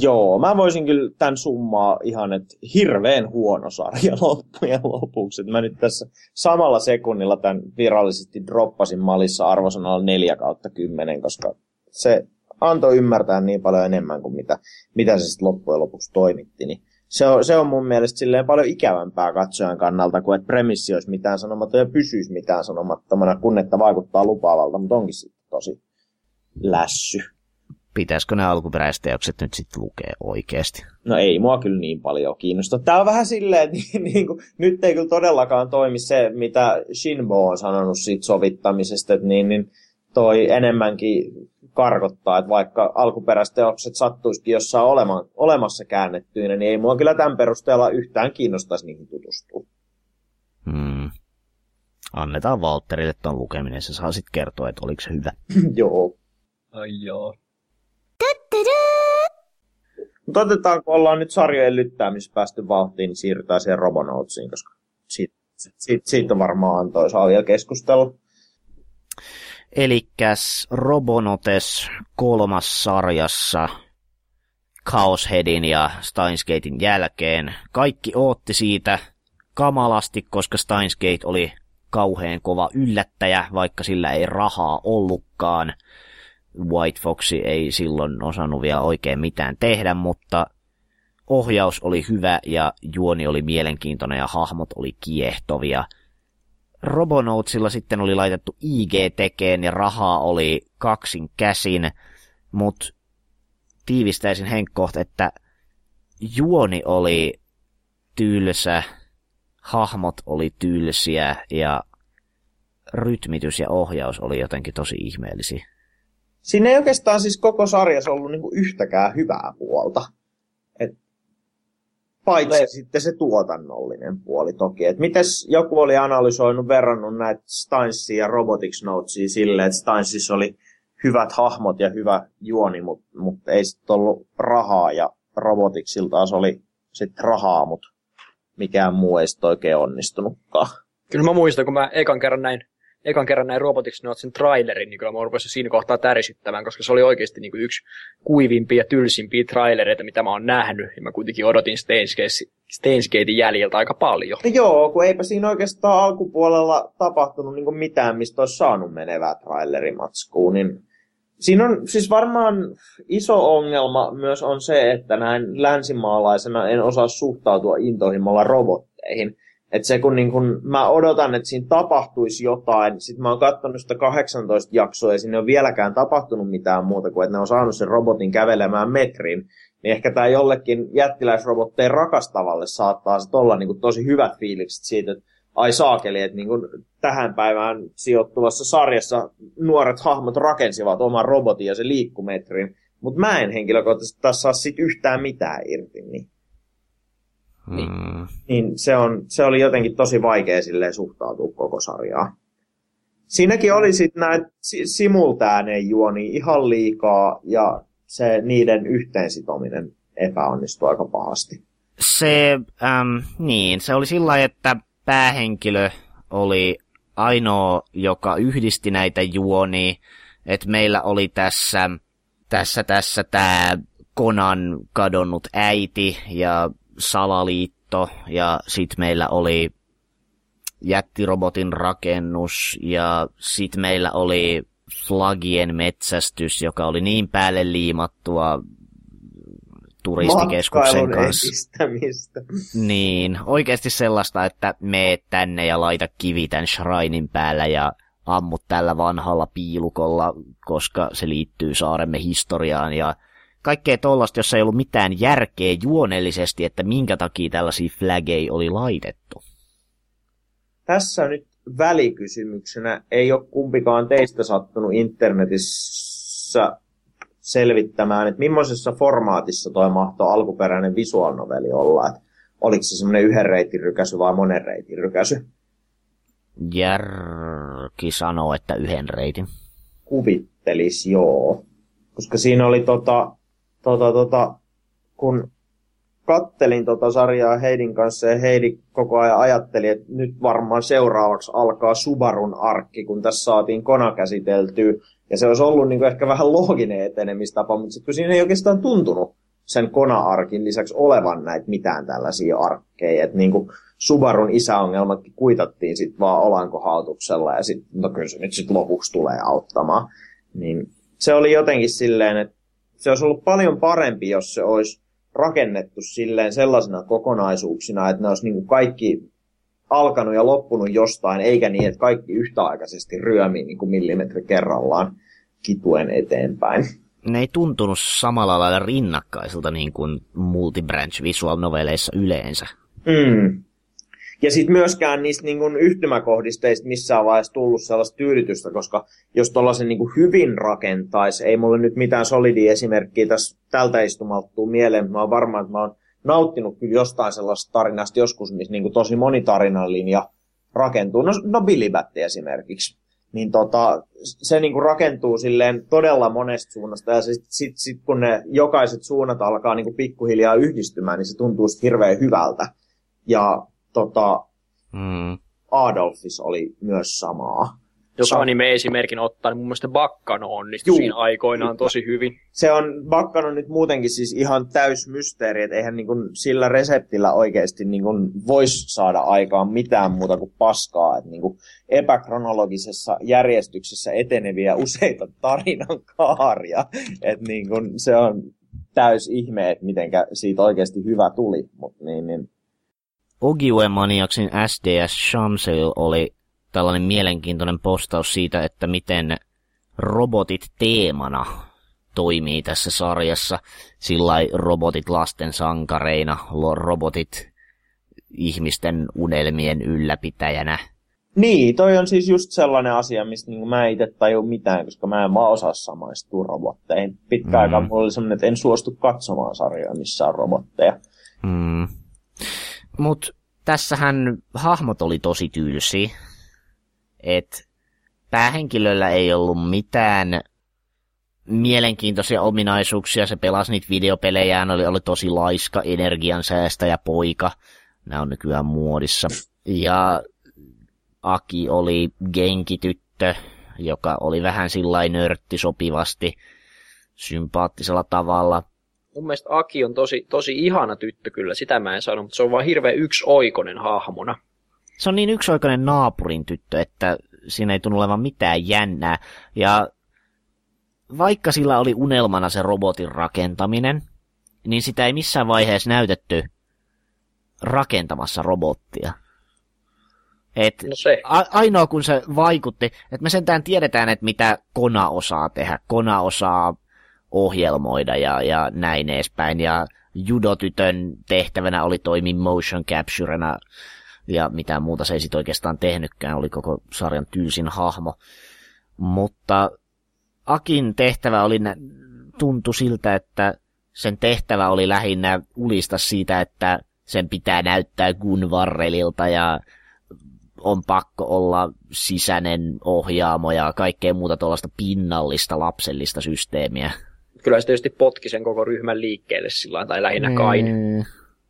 Joo, mä voisin kyllä tämän summaa ihan, että hirveän huono sarja *laughs* loppujen lopuksi. Mä nyt tässä samalla sekunnilla tämän virallisesti droppasin malissa arvosanalla 4 kautta 10, koska se antoi ymmärtää niin paljon enemmän kuin mitä, mitä se sitten loppujen lopuksi toimitti. Niin se, on, se on mun mielestä silleen paljon ikävämpää katsojan kannalta, kuin että premissi olisi mitään sanomatta ja pysyisi mitään sanomattomana, kun että vaikuttaa lupaavalta, mutta onkin sitten tosi lässy. Pitäisikö ne alkuperäiset teokset nyt sitten lukea oikeasti? No ei mua kyllä niin paljon kiinnosta. Tämä on vähän silleen, että *laughs* niin, niin kuin, nyt ei kyllä todellakaan toimi se, mitä Shinbo on sanonut siitä sovittamisesta, että niin, niin toi enemmänkin karkottaa, että vaikka alkuperäiset teokset sattuisikin jossain olema, olemassa käännettyinä, niin ei mua kyllä tämän perusteella yhtään kiinnostaisi niihin tutustua. Hmm. Annetaan Walterille tuon lukeminen, se saa sitten kertoa, että oliko se hyvä. *laughs* joo. Ai joo. Mutta otetaan, kun ollaan nyt sarjojen lyttäämisessä päästy vauhtiin, niin siirrytään siihen Robonautsiin, koska siitä, siitä, siitä varmaan antoisaa vielä keskustella. Elikkäs Robonotes kolmas sarjassa Chaosheadin ja Steinsgatein jälkeen. Kaikki ootti siitä kamalasti, koska Steinsgate oli kauhean kova yllättäjä, vaikka sillä ei rahaa ollutkaan. White Foxi ei silloin osannut vielä oikein mitään tehdä, mutta ohjaus oli hyvä ja juoni oli mielenkiintoinen ja hahmot oli kiehtovia – Robonoutsilla sitten oli laitettu IG tekeen ja rahaa oli kaksin käsin, mutta tiivistäisin Henkko, että juoni oli tylsä, hahmot oli tylsiä ja rytmitys ja ohjaus oli jotenkin tosi ihmeellisiä. Siinä ei oikeastaan siis koko sarjassa ollut niinku yhtäkään hyvää puolta. Paitsi Le- sitten se tuotannollinen puoli toki. Et mites joku oli analysoinut, verrannut näitä Steinsia ja Robotics Notesia silleen, että Steinsissa oli hyvät hahmot ja hyvä juoni, mutta mut ei sitten ollut rahaa ja Roboticsilta taas oli sitten rahaa, mutta mikään muu ei sitten oikein onnistunutkaan. Kyllä mä muistan, kun mä ekan kerran näin ekan kerran näin robotiksi ne sen trailerin, niin kyllä mä rupesin siinä kohtaa tärisyttämään, koska se oli oikeasti niin kuin yksi kuivimpia ja tylsimpiä trailereita, mitä mä oon nähnyt. Ja mä kuitenkin odotin Stainsgatein jäljiltä aika paljon. No joo, kun eipä siinä oikeastaan alkupuolella tapahtunut niin mitään, mistä olisi saanut menevää trailerimatskuun, niin Siinä on siis varmaan iso ongelma myös on se, että näin länsimaalaisena en osaa suhtautua intohimolla robotteihin. Että se kun, niin kun mä odotan, että siinä tapahtuisi jotain, sitten mä oon katsonut sitä 18 jaksoa ja siinä ei ole vieläkään tapahtunut mitään muuta kuin, että ne on saanut sen robotin kävelemään metrin, niin ehkä tämä jollekin jättiläisrobotteen rakastavalle saattaa sitten olla niin tosi hyvät fiilikset siitä, että ai saakeli, että niin tähän päivään sijoittuvassa sarjassa nuoret hahmot rakensivat oman robotin ja se liikkumetrin, mutta mä en henkilökohtaisesti taas saa sit yhtään mitään irti. Niin. Niin, mm. niin se, on, se oli jotenkin tosi vaikea silleen suhtautua koko sarjaan. Siinäkin oli sitten näitä simultääneen juoni ihan liikaa ja se niiden yhteensitominen epäonnistui aika pahasti. Se, äm, niin, se oli sillä että päähenkilö oli ainoa, joka yhdisti näitä juonia, että meillä oli tässä, tässä, tässä tämä Konan kadonnut äiti ja salaliitto ja sitten meillä oli jättirobotin rakennus ja sitten meillä oli flagien metsästys, joka oli niin päälle liimattua turistikeskuksen kanssa. Niin, oikeasti sellaista, että me tänne ja laita kivi tämän shrinin päällä ja ammut tällä vanhalla piilukolla, koska se liittyy saaremme historiaan ja kaikkea tollasta, jossa ei ollut mitään järkeä juonellisesti, että minkä takia tällaisia flaggeja oli laitettu. Tässä nyt välikysymyksenä ei ole kumpikaan teistä sattunut internetissä selvittämään, että millaisessa formaatissa toi mahtoi alkuperäinen visual noveli olla, että oliko se semmoinen yhden reitin rykäsy vai monen reitin rykäsy? Järki sanoo, että yhden reitin. Kuvittelis, joo. Koska siinä oli tota, tota, tota, kun kattelin tota sarjaa Heidin kanssa ja Heidi koko ajan ajatteli, että nyt varmaan seuraavaksi alkaa Subarun arkki, kun tässä saatiin Kona käsiteltyä. Ja se olisi ollut niin kuin ehkä vähän looginen etenemistapa, mutta sitten kun siinä ei oikeastaan tuntunut sen Kona-arkin lisäksi olevan näitä mitään tällaisia arkkeja. Että niin kuin Subarun isäongelmatkin kuitattiin sitten vaan olankohautuksella ja sitten, no kyllä se nyt sitten lopuksi tulee auttamaan. Niin se oli jotenkin silleen, että se olisi ollut paljon parempi, jos se olisi rakennettu silleen sellaisena kokonaisuuksina, että ne olisi niin kuin kaikki alkanut ja loppunut jostain, eikä niin, että kaikki yhtäaikaisesti ryömi niin kuin millimetri kerrallaan kituen eteenpäin. Ne ei tuntunut samalla lailla rinnakkaisilta niin kuin multibranch visual noveleissa yleensä. Mm. Ja sitten myöskään niistä niin kun yhtymäkohdisteista missään vaiheessa tullut sellaista tyydytystä, koska jos tuollaisen niin hyvin rakentaisi, ei mulle nyt mitään solidia esimerkkiä tässä tältä istumalta tuu mieleen, mä oon varma, että mä oon nauttinut kyllä jostain sellaista tarinasta joskus, missä niin tosi monitarinan linja rakentuu. No, no Billy esimerkiksi. Niin tota, se niin rakentuu silleen todella monesta suunnasta ja sitten sit, sit, kun ne jokaiset suunnat alkaa niin pikkuhiljaa yhdistymään, niin se tuntuu hirveän hyvältä. Ja tota, mm. Adolfis oli myös samaa. Joka anime esimerkin ottaa, niin mun mielestä Bakkano onnistui Juu. siinä aikoinaan tosi hyvin. Se on, Bakkano nyt muutenkin siis ihan täys mysteeri, että eihän niin kuin sillä reseptillä oikeasti niin kuin voisi saada aikaan mitään muuta kuin paskaa. Että niin kuin epäkronologisessa järjestyksessä eteneviä useita tarinan kaaria. Että niin kuin se on täys ihme, että miten siitä oikeasti hyvä tuli. Mut niin, niin Ogiue Maniaksin SDS Shamsil oli tällainen mielenkiintoinen postaus siitä, että miten robotit teemana toimii tässä sarjassa. Sillä robotit lasten sankareina, robotit ihmisten unelmien ylläpitäjänä. Niin, toi on siis just sellainen asia, mistä niin mä itse taju mitään, koska mä en vaan osaa samaistua robotteihin. Pitkä mm. aikaa mulla oli sellainen, että en suostu katsomaan sarjoja, missä on robotteja. Mm. Mut tässähän hahmot oli tosi tylsi. Et päähenkilöllä ei ollut mitään mielenkiintoisia ominaisuuksia. Se pelasi niitä videopelejään, oli, oli tosi laiska, energiansäästäjä poika. Nämä on nykyään muodissa. Ja Aki oli genkityttö, joka oli vähän sillä nörtti sopivasti, sympaattisella tavalla. Mun mielestä Aki on tosi, tosi ihana tyttö kyllä, sitä mä en sano, mutta se on vaan hirveän yksioikoinen hahmona. Se on niin yksioikoinen naapurin tyttö, että siinä ei tunnu olevan mitään jännää. Ja vaikka sillä oli unelmana se robotin rakentaminen, niin sitä ei missään vaiheessa näytetty rakentamassa robottia. Et No se. a- ainoa kun se vaikutti, että me sentään tiedetään, että mitä Kona osaa tehdä. Kona osaa ohjelmoida ja, ja näin edespäin. Ja judotytön tehtävänä oli toimia motion capturena ja mitään muuta se ei sit oikeastaan tehnytkään, oli koko sarjan tyysin hahmo. Mutta Akin tehtävä oli, tuntui siltä, että sen tehtävä oli lähinnä ulista siitä, että sen pitää näyttää Gunvarrelilta ja on pakko olla sisäinen ohjaamo ja kaikkea muuta tuollaista pinnallista lapsellista systeemiä. Kyllä se tietysti potki sen koko ryhmän liikkeelle sillä tai lähinnä Kain. Mm,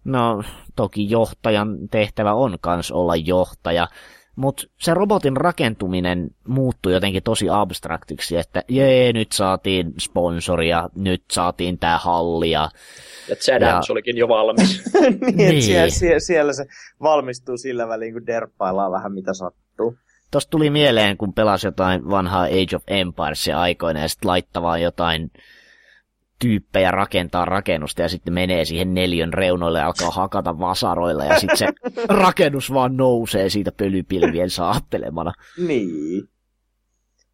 No, toki johtajan tehtävä on kans olla johtaja, mutta se robotin rakentuminen muuttui jotenkin tosi abstraktiksi, että jee, nyt saatiin sponsoria, nyt saatiin tää halli ja Ja Chadams Ja- olikin jo valmis. *laughs* niin, Niin. siellä, siellä, siellä se valmistuu sillä väliin, kun derppaillaan vähän mitä sattuu. Tosta tuli mieleen, kun pelasi jotain vanhaa Age of Empiresia aikoina ja sitten laittavaa jotain tyyppejä rakentaa rakennusta ja sitten menee siihen neljön reunoille ja alkaa hakata vasaroilla ja sitten se *laughs* rakennus vaan nousee siitä pölypilvien saattelemana. Niin.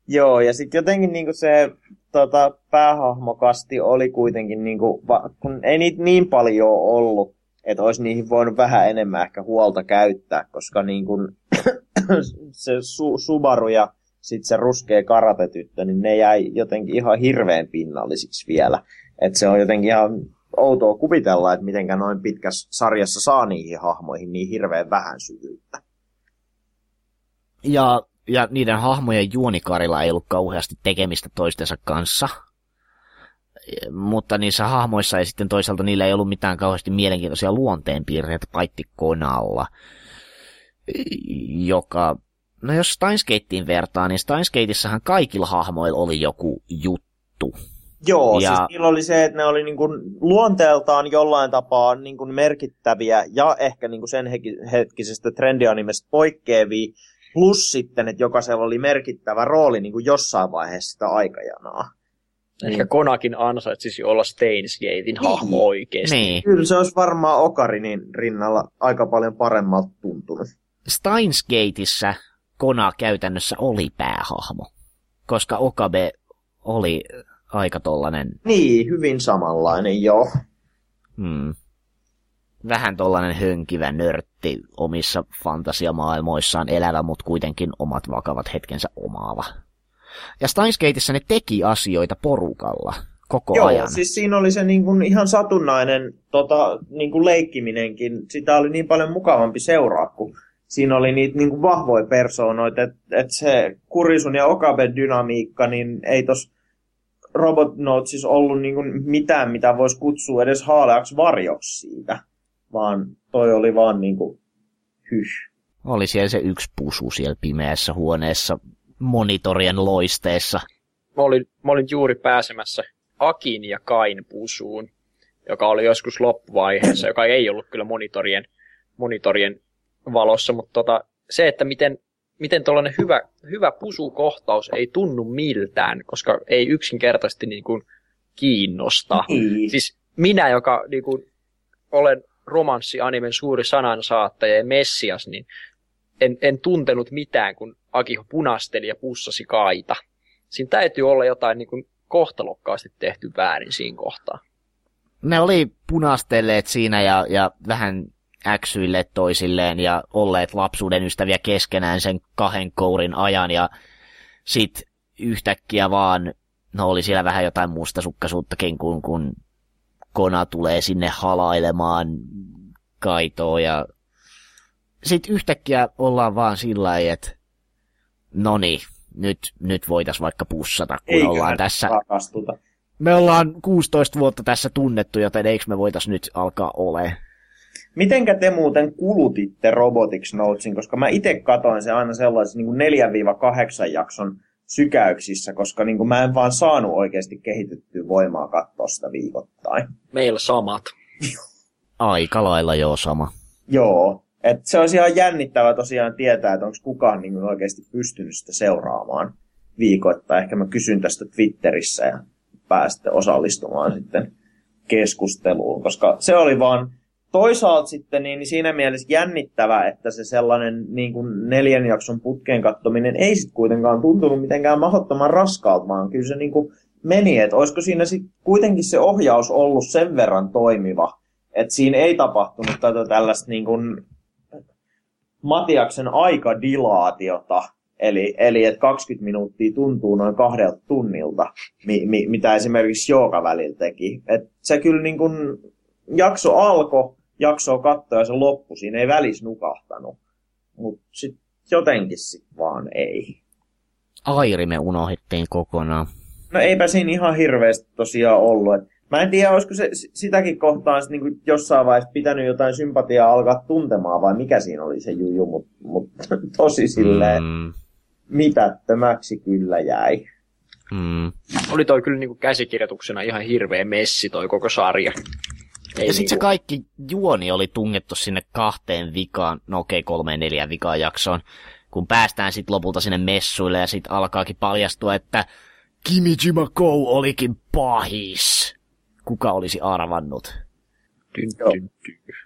Joo, ja sitten jotenkin niinku se tota, päähahmokasti oli kuitenkin, niinku, va, kun ei niitä niin paljon ollut, että olisi niihin voinut vähän enemmän ehkä huolta käyttää, koska niinku, *coughs* se su, Subaru ja sitten se ruskea karatetyttö, niin ne jäi jotenkin ihan hirveän pinnallisiksi vielä. Että se on jotenkin ihan outoa kuvitella, että mitenkä noin pitkässä sarjassa saa niihin hahmoihin niin hirveän vähän syvyyttä. Ja, ja niiden hahmojen juonikarilla ei ollut kauheasti tekemistä toistensa kanssa. Mutta niissä hahmoissa ei sitten toisaalta niillä ei ollut mitään kauheasti mielenkiintoisia luonteenpiirteitä paitti Konalla, joka, no jos Steinsgateen vertaa, niin Steinsgateissahan kaikilla hahmoilla oli joku juttu. Joo, Ja- siis niillä oli se, että ne oli niin kuin luonteeltaan jollain tapaa niin kuin merkittäviä ja ehkä niin kuin sen hetkisestä trendianimesta poikkeavia, plus sitten, että jokaisella oli merkittävä rooli niin kuin jossain vaiheessa sitä aikajanaa. Ehkä Konakin ansaitsisi olla Stainsgatein hahmo oikeesti. Niin. Kyllä se olisi varmaan Okarinin rinnalla aika paljon paremmalta tuntunut. Steinsgateissa Kona käytännössä oli päähahmo, koska Okabe oli aika tollanen Niin, hyvin samanlainen, joo. Hmm. Vähän tollanen hönkivä nörtti omissa fantasiamaailmoissaan elävä, mutta kuitenkin omat vakavat hetkensä omaava. Ja Steinsgateissa ne teki asioita porukalla koko Joo, ajan. siis siinä oli se niin kuin ihan satunnainen tota, niin kuin leikkiminenkin. Sitä oli niin paljon mukavampi seuraa, kun siinä oli niitä niin kuin vahvoja persoonoita. Että et se Kurisun ja Okaben dynamiikka, niin ei tos Robot Notesissa ollut niin kuin mitään, mitä voisi kutsua edes haaleaksi varjoksi siitä. Vaan toi oli vaan niin kuin hyh. Oli siellä se yksi pusu siellä pimeässä huoneessa monitorien loisteessa. Mä olin, mä olin juuri pääsemässä Akin ja Kain pusuun, joka oli joskus loppuvaiheessa, joka ei ollut kyllä monitorien, monitorien valossa, mutta tota, se, että miten, miten tuollainen hyvä, hyvä pusukohtaus ei tunnu miltään, koska ei yksinkertaisesti niin kuin kiinnosta. Niin. Siis minä, joka niin kuin, olen romanssianimen suuri sanansaattaja ja messias, niin en, en tuntenut mitään, kun Akiho punasteli ja pussasi kaita. Siinä täytyy olla jotain niin kuin, kohtalokkaasti tehty väärin siinä kohtaa. Ne oli punastelleet siinä ja, ja vähän äksyilleet toisilleen ja olleet lapsuuden ystäviä keskenään sen kahden kourin ajan ja sit yhtäkkiä vaan, no oli siellä vähän jotain mustasukkaisuuttakin, kun, kun Kona tulee sinne halailemaan kaitoa ja sit yhtäkkiä ollaan vaan sillä lailla, että no niin, nyt, nyt voitais vaikka pussata, kun Eiköhän ollaan tässä rakastuta. me ollaan 16 vuotta tässä tunnettu, joten eikö me voitais nyt alkaa ole? Mitenkä te muuten kulutitte Robotics Notesin, koska mä itse katoin se aina sellaisen niin 4-8 jakson sykäyksissä, koska niin kuin mä en vaan saanut oikeasti kehitettyä voimaa katsoa sitä viikoittain. Meillä samat. Aika lailla joo sama. Joo, et se olisi ihan jännittävää tosiaan tietää, että onko kukaan niin oikeasti pystynyt sitä seuraamaan viikoittain. Ehkä mä kysyn tästä Twitterissä ja päästä osallistumaan sitten keskusteluun, koska se oli vaan toisaalta sitten niin siinä mielessä jännittävä, että se sellainen niin kuin neljän jakson putkeen kattominen ei sitten kuitenkaan tuntunut mitenkään mahdottoman raskaalta, vaan kyllä se niin kuin meni, että olisiko siinä sitten kuitenkin se ohjaus ollut sen verran toimiva, että siinä ei tapahtunut tätä tällaista niin kuin Matiaksen aikadilaatiota, eli, eli että 20 minuuttia tuntuu noin kahdelta tunnilta, mi, mi, mitä esimerkiksi Jooga välillä teki. Et se kyllä niin kuin jakso alkoi, jaksoa katsoa ja se loppu, siinä ei välis nukahtanut. Mutta sitten jotenkin sit vaan ei. Airi me unohdettiin kokonaan. No eipä siinä ihan hirveästi tosiaan ollut. Et mä en tiedä, olisiko se sitäkin kohtaan sit niinku jossain vaiheessa pitänyt jotain sympatiaa alkaa tuntemaan, vai mikä siinä oli se juju, mutta mut, *laughs* tosi silleen mm. mitättömäksi kyllä jäi. Mm. Oli toi kyllä niinku käsikirjoituksena ihan hirveä messi toi koko sarja. Ei ja sitten se niinku- kaikki juoni oli tungettu sinne kahteen vikaan, no okei, okay, kolmeen neljään vikaan jaksoon, kun päästään sitten lopulta sinne messuille ja sitten alkaakin paljastua, että Kimijima Kou olikin pahis. Kuka olisi arvannut? Dyn, dyn, dyn.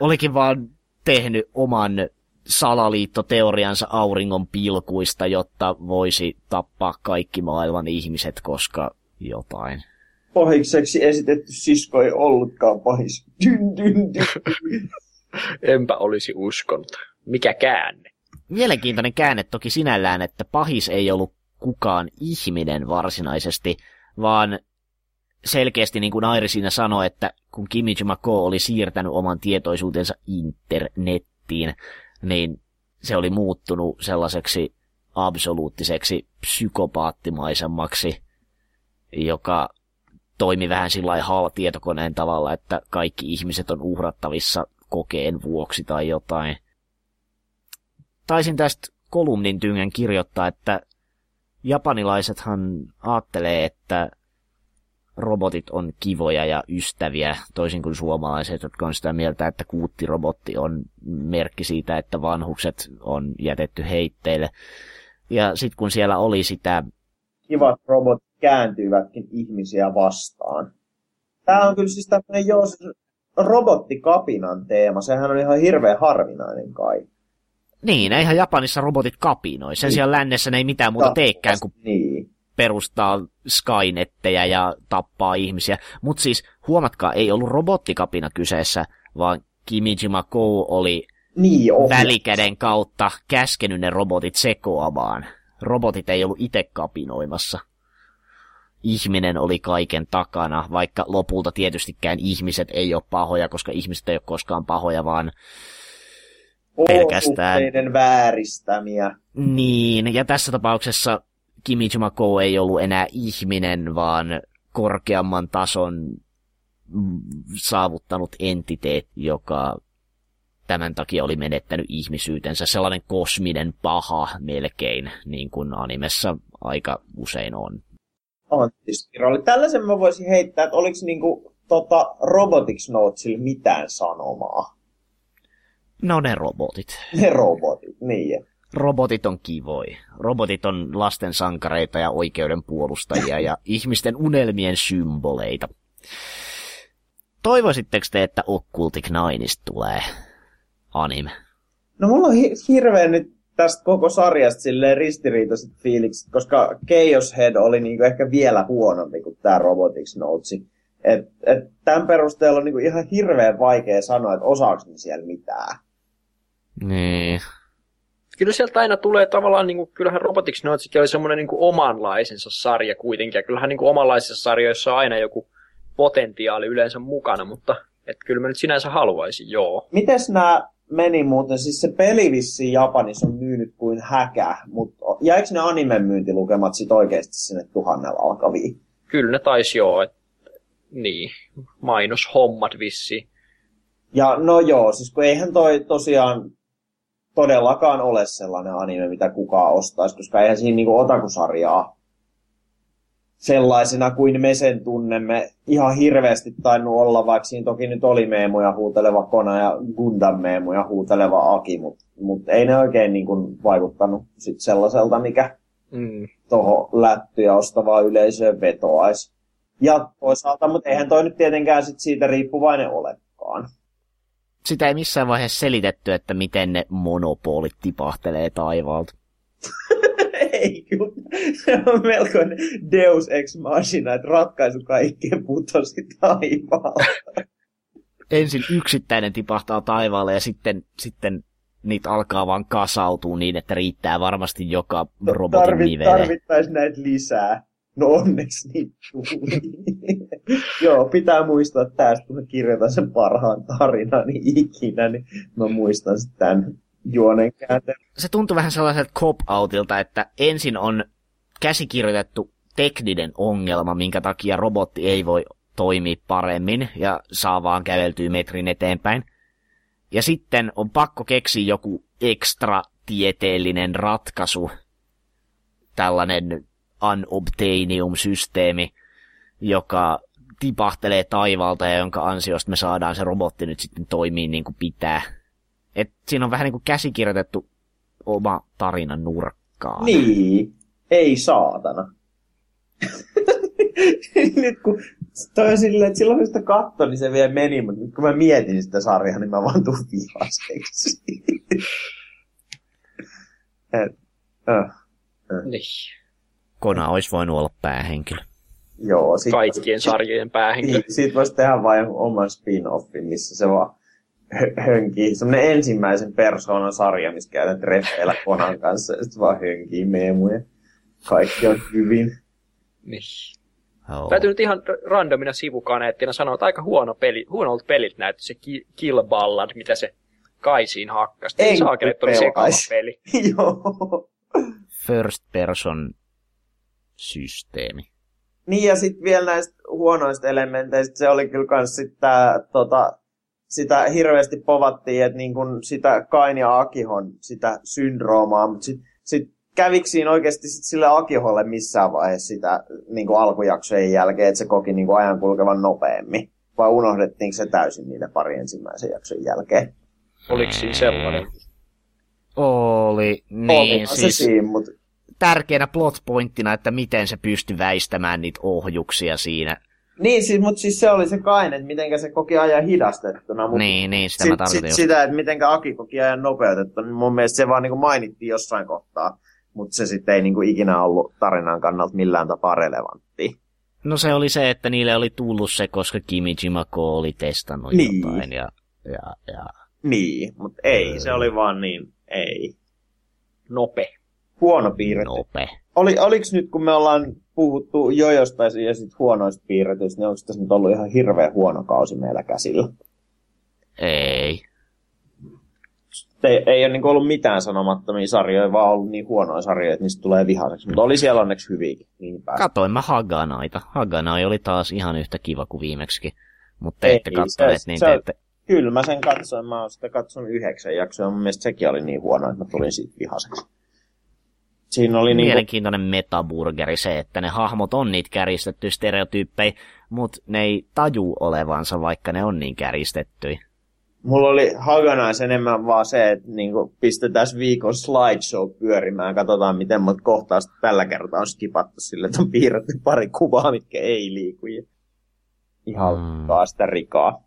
Olikin vaan tehnyt oman salaliittoteoriansa auringon pilkuista, jotta voisi tappaa kaikki maailman ihmiset, koska jotain pahikseksi esitetty sisko ei ollutkaan pahis. *laughs* Dyn, dyn, dyn. Enpä olisi uskonut. Mikä käänne? Mielenkiintoinen käänne toki sinällään, että pahis ei ollut kukaan ihminen varsinaisesti, vaan selkeästi niin kuin Airi siinä sanoi, että kun Kimiji Mako oli siirtänyt oman tietoisuutensa internettiin, niin se oli muuttunut sellaiseksi absoluuttiseksi psykopaattimaisemmaksi, joka toimi vähän sillä hal tietokoneen tavalla, että kaikki ihmiset on uhrattavissa kokeen vuoksi tai jotain. Taisin tästä kolumnin tyngän kirjoittaa, että japanilaisethan ajattelee, että robotit on kivoja ja ystäviä, toisin kuin suomalaiset, jotka on sitä mieltä, että kuuttirobotti on merkki siitä, että vanhukset on jätetty heitteille. Ja sitten kun siellä oli sitä... Kivat robot kääntyivätkin ihmisiä vastaan. Tämä on kyllä siis tämmöinen jos robottikapinan teema. Sehän on ihan hirveän harvinainen kai. Niin, eihän Japanissa robotit kapinoi. Sen niin. sijaan lännessä ne ei mitään muuta teekään kuin niin. perustaa Skynetteja ja tappaa ihmisiä. Mutta siis huomatkaa, ei ollut robottikapina kyseessä, vaan Kimijima Kou oli niin, välikäden kautta käskenyt ne robotit sekoamaan. Robotit ei ollut itse kapinoimassa ihminen oli kaiken takana, vaikka lopulta tietystikään ihmiset ei ole pahoja, koska ihmiset ei ole koskaan pahoja, vaan pelkästään... vääristämiä. Niin, ja tässä tapauksessa Kimijima Ko ei ollut enää ihminen, vaan korkeamman tason saavuttanut entiteet, joka tämän takia oli menettänyt ihmisyytensä. Sellainen kosminen paha melkein, niin kuin animessa aika usein on kvanttispiraali. Tällaisen mä voisin heittää, että oliko niinku, tota, Robotics Notesille mitään sanomaa? No ne robotit. *laughs* Ne robotit, niin. Robotit on kivoi. Robotit on lasten sankareita ja oikeuden puolustajia ja *laughs* ihmisten unelmien symboleita. Toivoisitteko te, että Occultic Nineista tulee anime? No mulla on hi- hirveän nyt tästä koko sarjasta silleen ristiriitaiset fiilikset, koska Chaos Head oli niinku ehkä vielä huonompi kuin tämä Robotics Notes. Et, et tämän perusteella on niinku ihan hirveän vaikea sanoa, että osaako ne siellä mitään. Niin. Kyllä sieltä aina tulee tavallaan, niin kuin, kyllähän Robotics Notesikin oli semmoinen niin omanlaisensa sarja kuitenkin, ja kyllähän niin kuin omanlaisissa sarjoissa on aina joku potentiaali yleensä mukana, mutta että kyllä mä nyt sinänsä haluaisin, joo. Mites nämä meni muuten, siis se peli vissiin Japanissa on myynyt kuin häkä, mutta jäikö ne animen myyntilukemat sit oikeasti sinne tuhannella alkaviin? Kyllä ne taisi joo, et, niin, mainoshommat vissi. Ja no joo, siis kun eihän toi tosiaan todellakaan ole sellainen anime, mitä kukaan ostaisi, koska eihän siinä niinku otakusarjaa sellaisena kuin me sen tunnemme ihan hirveästi tainnut olla, vaikka siinä toki nyt oli meemuja huuteleva Kona ja Gundam meemuja huuteleva Aki, mutta mut ei ne oikein niin kuin vaikuttanut sit sellaiselta, mikä mm. tuohon lättyjä ostavaa yleisöön vetoaisi. Ja toisaalta, mutta eihän toi nyt tietenkään sit siitä riippuvainen olekaan. Sitä ei missään vaiheessa selitetty, että miten ne monopolit tipahtelee taivaalta. *laughs* ei kyllä. Se on melkoinen Deus Ex Machina, että ratkaisu kaikkeen putosi taivaalta. Ensin yksittäinen tipahtaa taivaalle ja sitten, sitten niitä alkaa vaan kasautua niin, että riittää varmasti joka robotin Tarvit, nivele. Tarvittaisiin näitä lisää. No onneksi niin. *laughs* Joo, pitää muistaa tästä, kun mä kirjoitan sen parhaan tarinan ikinä, niin mä muistan sitten tämän juonen Se tuntuu vähän sellaiselta cop-outilta, että ensin on käsikirjoitettu tekninen ongelma, minkä takia robotti ei voi toimia paremmin ja saa vaan käveltyä metrin eteenpäin. Ja sitten on pakko keksiä joku ekstra tieteellinen ratkaisu, tällainen unobtainium-systeemi, joka tipahtelee taivaalta ja jonka ansiosta me saadaan se robotti nyt sitten toimii niin kuin pitää. Et siinä on vähän niin kuin käsikirjoitettu oma tarinan nurkkaan. Niin, ei saatana. *laughs* nyt kun toi on silleen, että silloin kun sitä katto, niin se vielä meni, mutta nyt kun mä mietin sitä sarjaa, niin mä vaan tuun vihaseksi. *laughs* Et, äh, äh. Niin. Kona olisi voinut olla päähenkilö. Joo. Sit, Kaikkien sarjojen päähenkilö. Siitä voisi tehdä vain oman spin-offin, missä se vaan hönkii. Semmoinen ensimmäisen persoonan sarja, missä käydään treffeillä Konan kanssa ja sitten vaan hönkii meemuja. Kaikki on hyvin. Niin. Oh. Täytyy nyt ihan randomina sivukaneettina sanoa, että aika huono peli, huonolta pelit näytti se Kill Ballad, mitä se Kaisiin hakkasi. Ei saakeli, että oli sekava peli. *laughs* Joo. First person systeemi. Niin ja sitten vielä näistä huonoista elementeistä, se oli kyllä kans sitä, tota, sitä hirveästi povattiin, että niin kun sitä Kain ja Akihon sitä syndroomaa, mutta sitten sit kävikö siinä oikeasti sit sille Akiholle missään vaiheessa sitä niin kuin alkujaksojen jälkeen, että se koki niin kuin ajan kulkevan nopeammin? Vai unohdettiinko se täysin niiden pari ensimmäisen jakson jälkeen? Oliko siinä sellainen? Oli, niin Oli, siis... se siinä, mutta tärkeänä plotpointtina, että miten se pystyi väistämään niitä ohjuksia siinä. Niin, siis, mutta siis se oli se kaine, että miten se koki ajan hidastettuna. Mutta niin, niin, sitä sit, mä tarkoitin sit, Sitä, että miten Aki koki ajan nopeutettuna, niin mun mielestä se vaan niin kuin mainittiin jossain kohtaa. Mutta se sitten ei niin kuin ikinä ollut tarinan kannalta millään tapaa relevantti. No se oli se, että niille oli tullut se, koska Kimi Jimako oli testannut niin. jotain. Ja, ja, ja... Niin, mutta ei, öö. se oli vaan niin, ei. Nope huono piirre. Nope. Oli, oliko nyt, kun me ollaan puhuttu jojosta ja sit huonoista piirretyistä, niin onko tässä nyt ollut ihan hirveä huono kausi meillä käsillä? Ei. Ei, ei ole niin ollut mitään sanomattomia sarjoja, vaan ollut niin huonoja sarjoja, että niistä tulee vihaiseksi. Mutta oli siellä onneksi hyviäkin. Niin Katoin mä Haganaita. Haganai oli taas ihan yhtä kiva kuin viimeksi. Mutta te ette katsoneet, niin te ette... Kyllä mä sen katsoin. Mä oon sitä katsonut yhdeksän jaksoa. Mun mielestä sekin oli niin huono, että mä tulin siitä vihaiseksi. Siinä oli niinku- Mielenkiintoinen niin metaburgeri se, että ne hahmot on niitä käristettyjä stereotyyppejä, mutta ne ei taju olevansa, vaikka ne on niin käristettyjä. Mulla oli Haganais enemmän vaan se, että niin pistetään viikon slideshow pyörimään, katsotaan miten monta kohtaa tällä kertaa on skipattu sille, että on piirretty pari kuvaa, mitkä ei liiku. Ihan hmm. sitä rikaa.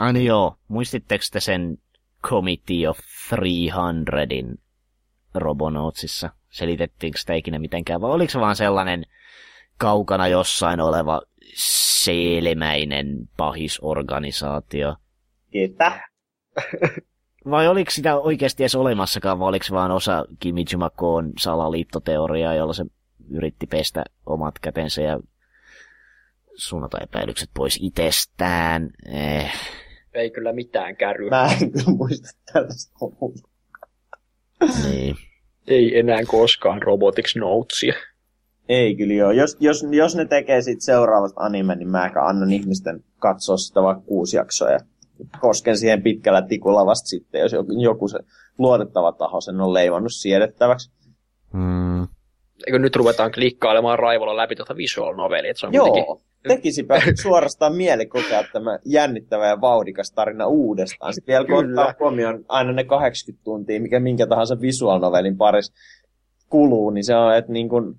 Ai niin joo, muistitteko te sen Committee of 300in Robonautsissa? Selitettiinkö sitä ikinä mitenkään, vai oliko se vaan sellainen kaukana jossain oleva seelemäinen pahisorganisaatio? Ketä? *laughs* vai oliko sitä oikeasti edes olemassakaan, vai oliko se vaan osa Kimi Jumakoon salaliittoteoriaa, jolla se yritti pestä omat kätensä ja suunnata epäilykset pois itsestään. Eh. Ei kyllä mitään kärryä. Mä en kyllä muista tällaista niin. Ei enää koskaan Robotics Notesia. Ei kyllä joo. Jos, jos, jos ne tekee sit seuraavasta anime, niin mä annan ihmisten katsoa sitä vaikka kuusi jaksoa ja kosken siihen pitkällä tikulla vasta sitten, jos joku, joku se luotettava taho sen on leivannut siedettäväksi. Mm. Eikö nyt ruvetaan klikkailemaan raivolla läpi tuota visual novelia, että se on Joo, kuitenkin... tekisipä *laughs* suorastaan mieli kokea tämä jännittävä ja vauhdikas tarina uudestaan. Sitten vielä kun ottaa huomioon aina ne 80 tuntia, mikä minkä tahansa visual novelin parissa kuluu, niin se on, että niin kuin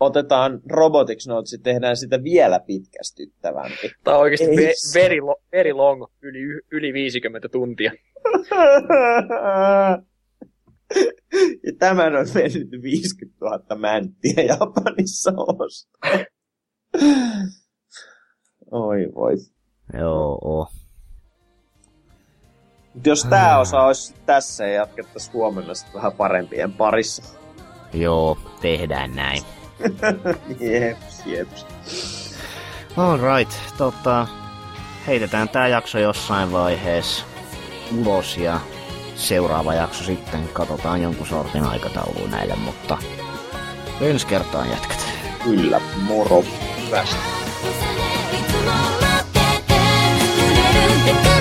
otetaan Robotics Notes ja tehdään sitä vielä pitkästyttävämpi. Tämä on oikeasti Ei ve- very, lo- very long, yli, yli 50 tuntia. *laughs* ja tämän on mennyt 50 000 mänttiä Japanissa ostaa. Oi voi. Joo. Mut jos tää osa olisi tässä ja jatkettaisiin huomenna sit vähän parempien parissa. Joo, tehdään näin. *laughs* jeps, jeps. Alright, tota, heitetään tää jakso jossain vaiheessa ulos ja seuraava jakso sitten. Katsotaan jonkun sortin aikataulu näille, mutta ensi kertaan jatket. Kyllä, moro. Päästä. ってく